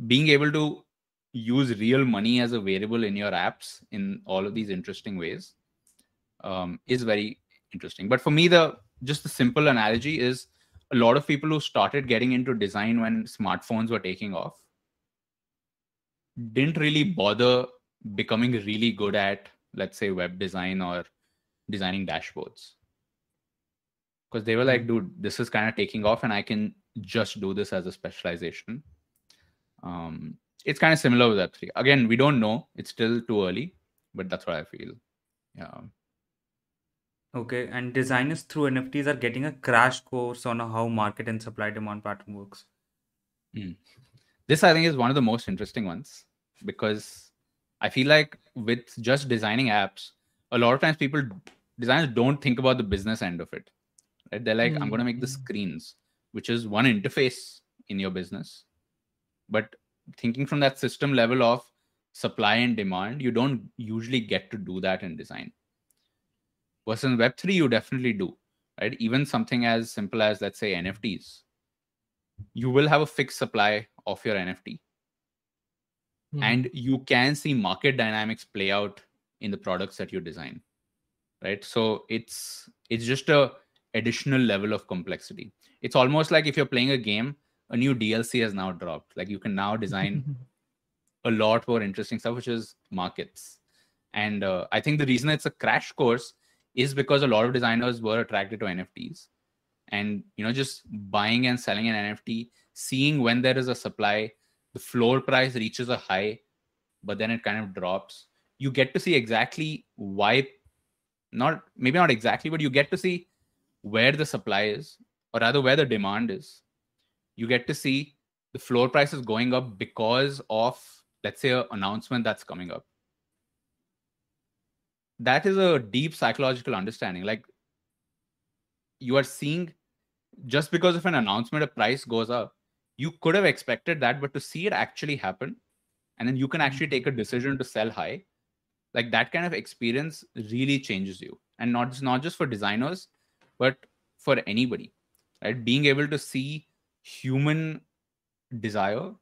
being able to use real money as a variable in your apps in all of these interesting ways um, is very interesting. But for me, the just the simple analogy is a lot of people who started getting into design when smartphones were taking off didn't really bother becoming really good at let's say web design or designing dashboards. Because they were like dude this is kind of taking off and i can just do this as a specialization. Um, it's kind of similar with web3 again we don't know. It's still too early but that's what i feel. Yeah. Okay, and designers through NFTs are getting a crash course on how market and supply demand pattern works. This I think is one of the most interesting ones because I feel like with just designing apps, a lot of times people designers don't think about the business end of it. Right? They're like, I'm gonna make the Mm. screens, which is one interface in your business. But thinking from that system level of supply and demand, you don't usually get to do that in design. Versus in Web3, you definitely do. Right? Even something as simple as let's say NFTs. You will have a fixed supply of your NFT Mhm. and you can see market dynamics play out in the products that you design right? So it's it's just a additional level of complexity. It's almost like if you're playing a game a new dlc has now dropped. Like you can now design a lot more interesting stuff which is markets. And uh, i think the reason it's a crash course is because a lot of designers were attracted to nfts and you know just buying and selling an nft seeing when there is a supply the floor price reaches a high but then it kind of drops. You get to see exactly why not maybe not exactly but you get to see where the supply is or rather where the demand is. You get to see the floor price is going up because of let's say an announcement that's coming up. That is a deep psychological understanding. Like you are seeing just because of an announcement a price goes up you could have expected that but to see it actually happen and then you can actually take a mm-hmm. decision to sell high like that kind of experience really changes you. And not just not just for designers but for anybody right? Being able to see human desire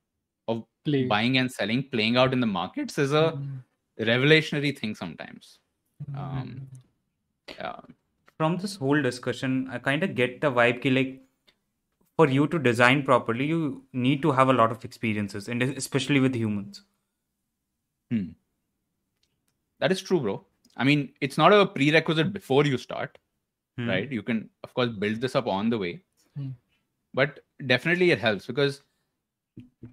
of Play. buying and selling playing out in the markets is a mm-hmm. revelationary thing sometimes. Mm-hmm. Um yeah From this whole discussion, I kind of get the vibe ki like for you to design properly, you need to have a lot of experiences, and especially with humans. that is true bro i mean it's not a prerequisite before you start Hmm. right you can of course build this up on the way Hmm. but definitely it helps because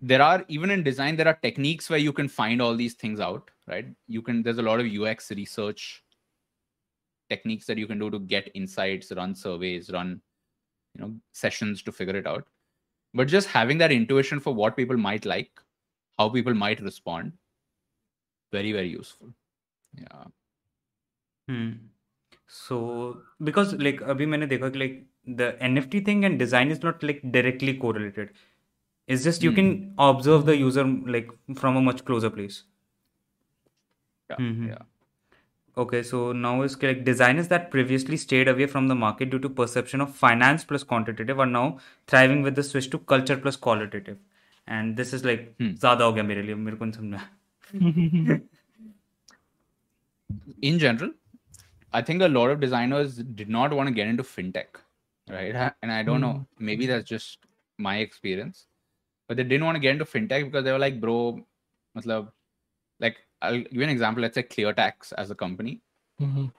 there are even in design there are techniques where you can find all these things out right you can there's a lot of ux research techniques that you can do to get insights, run surveys, run you know sessions to figure it out. But just having that intuition for what people might like, how people might respond, very very useful. Yeah. Hmm. So because like abhi maine dekha ki, like the NFT thing and design is not like directly correlated. It's just you hmm. can observe the user like from a much closer place. Yeah, mm-hmm. yeah. Okay, so now is like designers that previously stayed away from the market due to perception of finance plus quantitative are now thriving with the switch to culture plus qualitative. And this is like Hmm. ज़्यादा हो गया मेरे लिए मेरे को नहीं समझा in general, I think a lot of designers did not want to get into fintech, right? And I don't know, maybe that's just my experience, but they didn't want to get into fintech because they were like, bro, matlab, like I'll give you an example. Let's say ClearTax as a company. Mhm.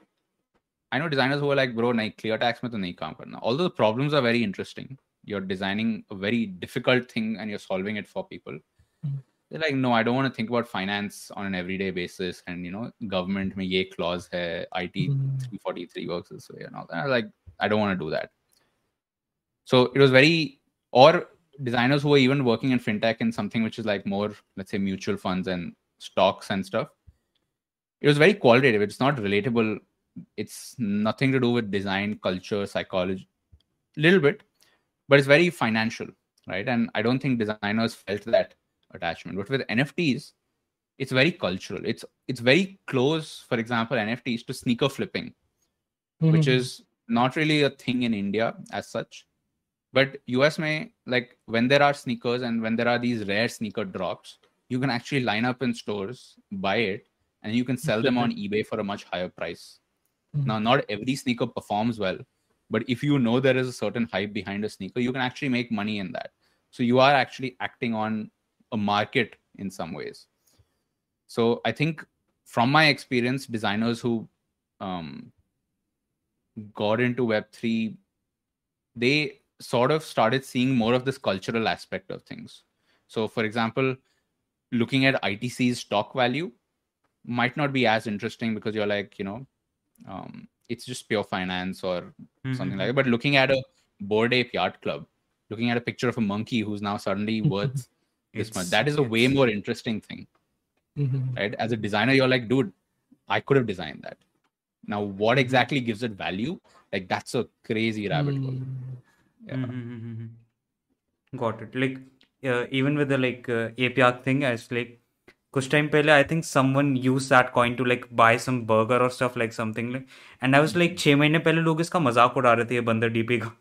I know designers who are like, bro, nahi, ClearTax mein to nahi kaam karna. Although the problems are very interesting, you're designing a very difficult thing and you're solving it for people. Mhm. They're like, no, I don't want to think about finance on an everyday basis. And you know, government mein ye clause hai, IT Mhm. 343 works this way and all that. I like, I don't want to do that. So it was very, or designers who are even working in fintech in something which is like more, let's say, mutual funds and stocks and stuff. It was very qualitative. It's not relatable. It's nothing to do with design, culture, psychology, a little bit, but it's very financial, right? And I don't think designers felt that attachment. But with NFTs, it's very cultural. It's it's very close, for example, NFTs to sneaker flipping which Mhm. is not really a thing in India as such. But US may like when there are sneakers and when there are these rare sneaker drops, you can actually line up in stores, buy it, and you can sell them on eBay for a much higher price. Mhm. Now, not every sneaker performs well, but if you know there is a certain hype behind a sneaker, you can actually make money in that. So you are actually acting on a market in some ways. So I think from my experience, designers who um, got into Web3, they sort of started seeing more of this cultural aspect of things. So, for example, looking at ITC's stock value might not be as interesting because you're like, you know, um, it's just pure finance or Mm-hmm. something like that. But looking at a Bored Ape Yacht Club, looking at a picture of a monkey who's now suddenly worth this much, that is a way more interesting thing, Mhm. right? As a designer, you're like, dude, I could have designed that. Now, what exactly gives it value? Like, that's a crazy rabbit hole. Mm. Yeah. Mm-hmm. Got it. Like uh, even with the like uh, API thing, as like कुछ time पहले I think someone used that coin to like buy some burger or stuff like something like and I was like छह महीने पहले लोग इसका मजाक उड़ा रहे थे ये बंदर डीपी का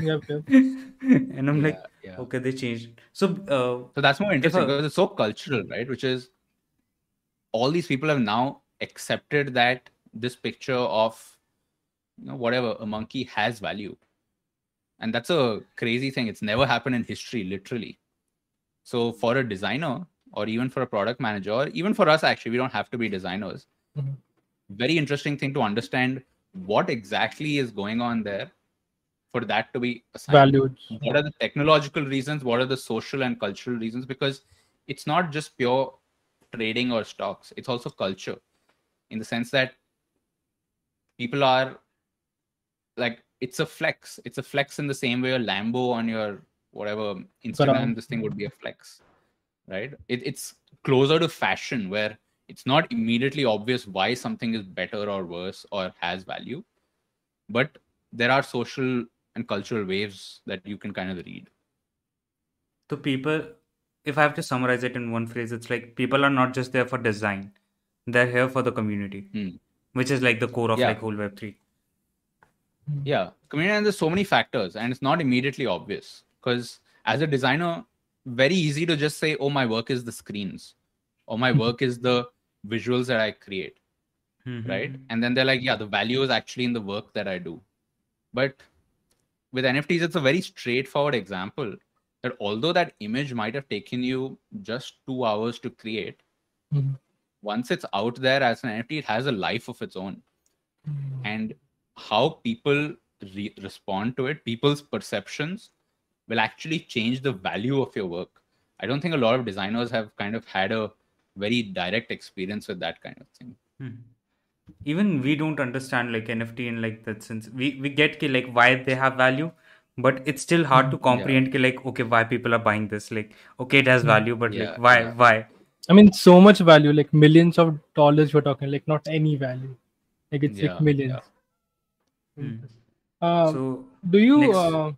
Yep, yep. and I'm like Yeah, yeah. okay they changed so uh, So that's more interesting a- because it's so cultural, right? Which is all these people have now accepted that this picture of you know whatever a monkey has value, and that's a crazy thing. It's never happened in history, literally. So for a designer, or even for a product manager, or even for us, actually, we don't have to be designers. Mhm. Very interesting thing to understand what exactly is going on there for that to be assigned Valued. what are the technological reasons what are the social and cultural reasons because it's not just pure trading or stocks it's also culture in the sense that people are like it's a flex it's a flex in the same way a lambo on your whatever instagram Correct. this thing would be a flex right it, it's closer to fashion where it's not immediately obvious why something is better or worse or has value but there are social and cultural waves that you can kind of read so people if I have to summarize it in one phrase it's like people are not just there for design they're here for the community Hmm. which is like the core of Yeah. like whole web 3 Hmm. yeah. Community and there's so many factors and it's not immediately obvious. Because as a designer very easy to just say oh my work is the screens. Or my hmm. work is the visuals that i create. Hmm, right? and then they're like yeah the value is actually in the work that i do. But with nfts it's a very straightforward example that although that image might have taken you just two hours to create Mhm. once it's out there as an nft it has a life of its own. And how people re- respond to it people's perceptions will actually change the value of your work i don't think a lot of designers have kind of had a very direct experience with that kind of thing Mhm. Even we don't understand like NFT in like that sense. We we get ki, like why they have value, but it's still hard to Mhm. comprehend ki, like okay why people are buying this. Like okay it has Mhm. value, but Yeah, like why yeah. why? I mean, so much value, like millions of dollars. We're talking, like not any value. Like it's Yeah, like millions. Hmm. Um, So do you? Uh,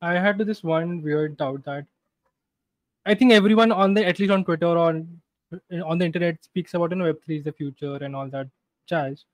I had this one weird doubt that I think everyone on the at least on Twitter or on on the internet speaks about you know Web three is the future and all that jazz.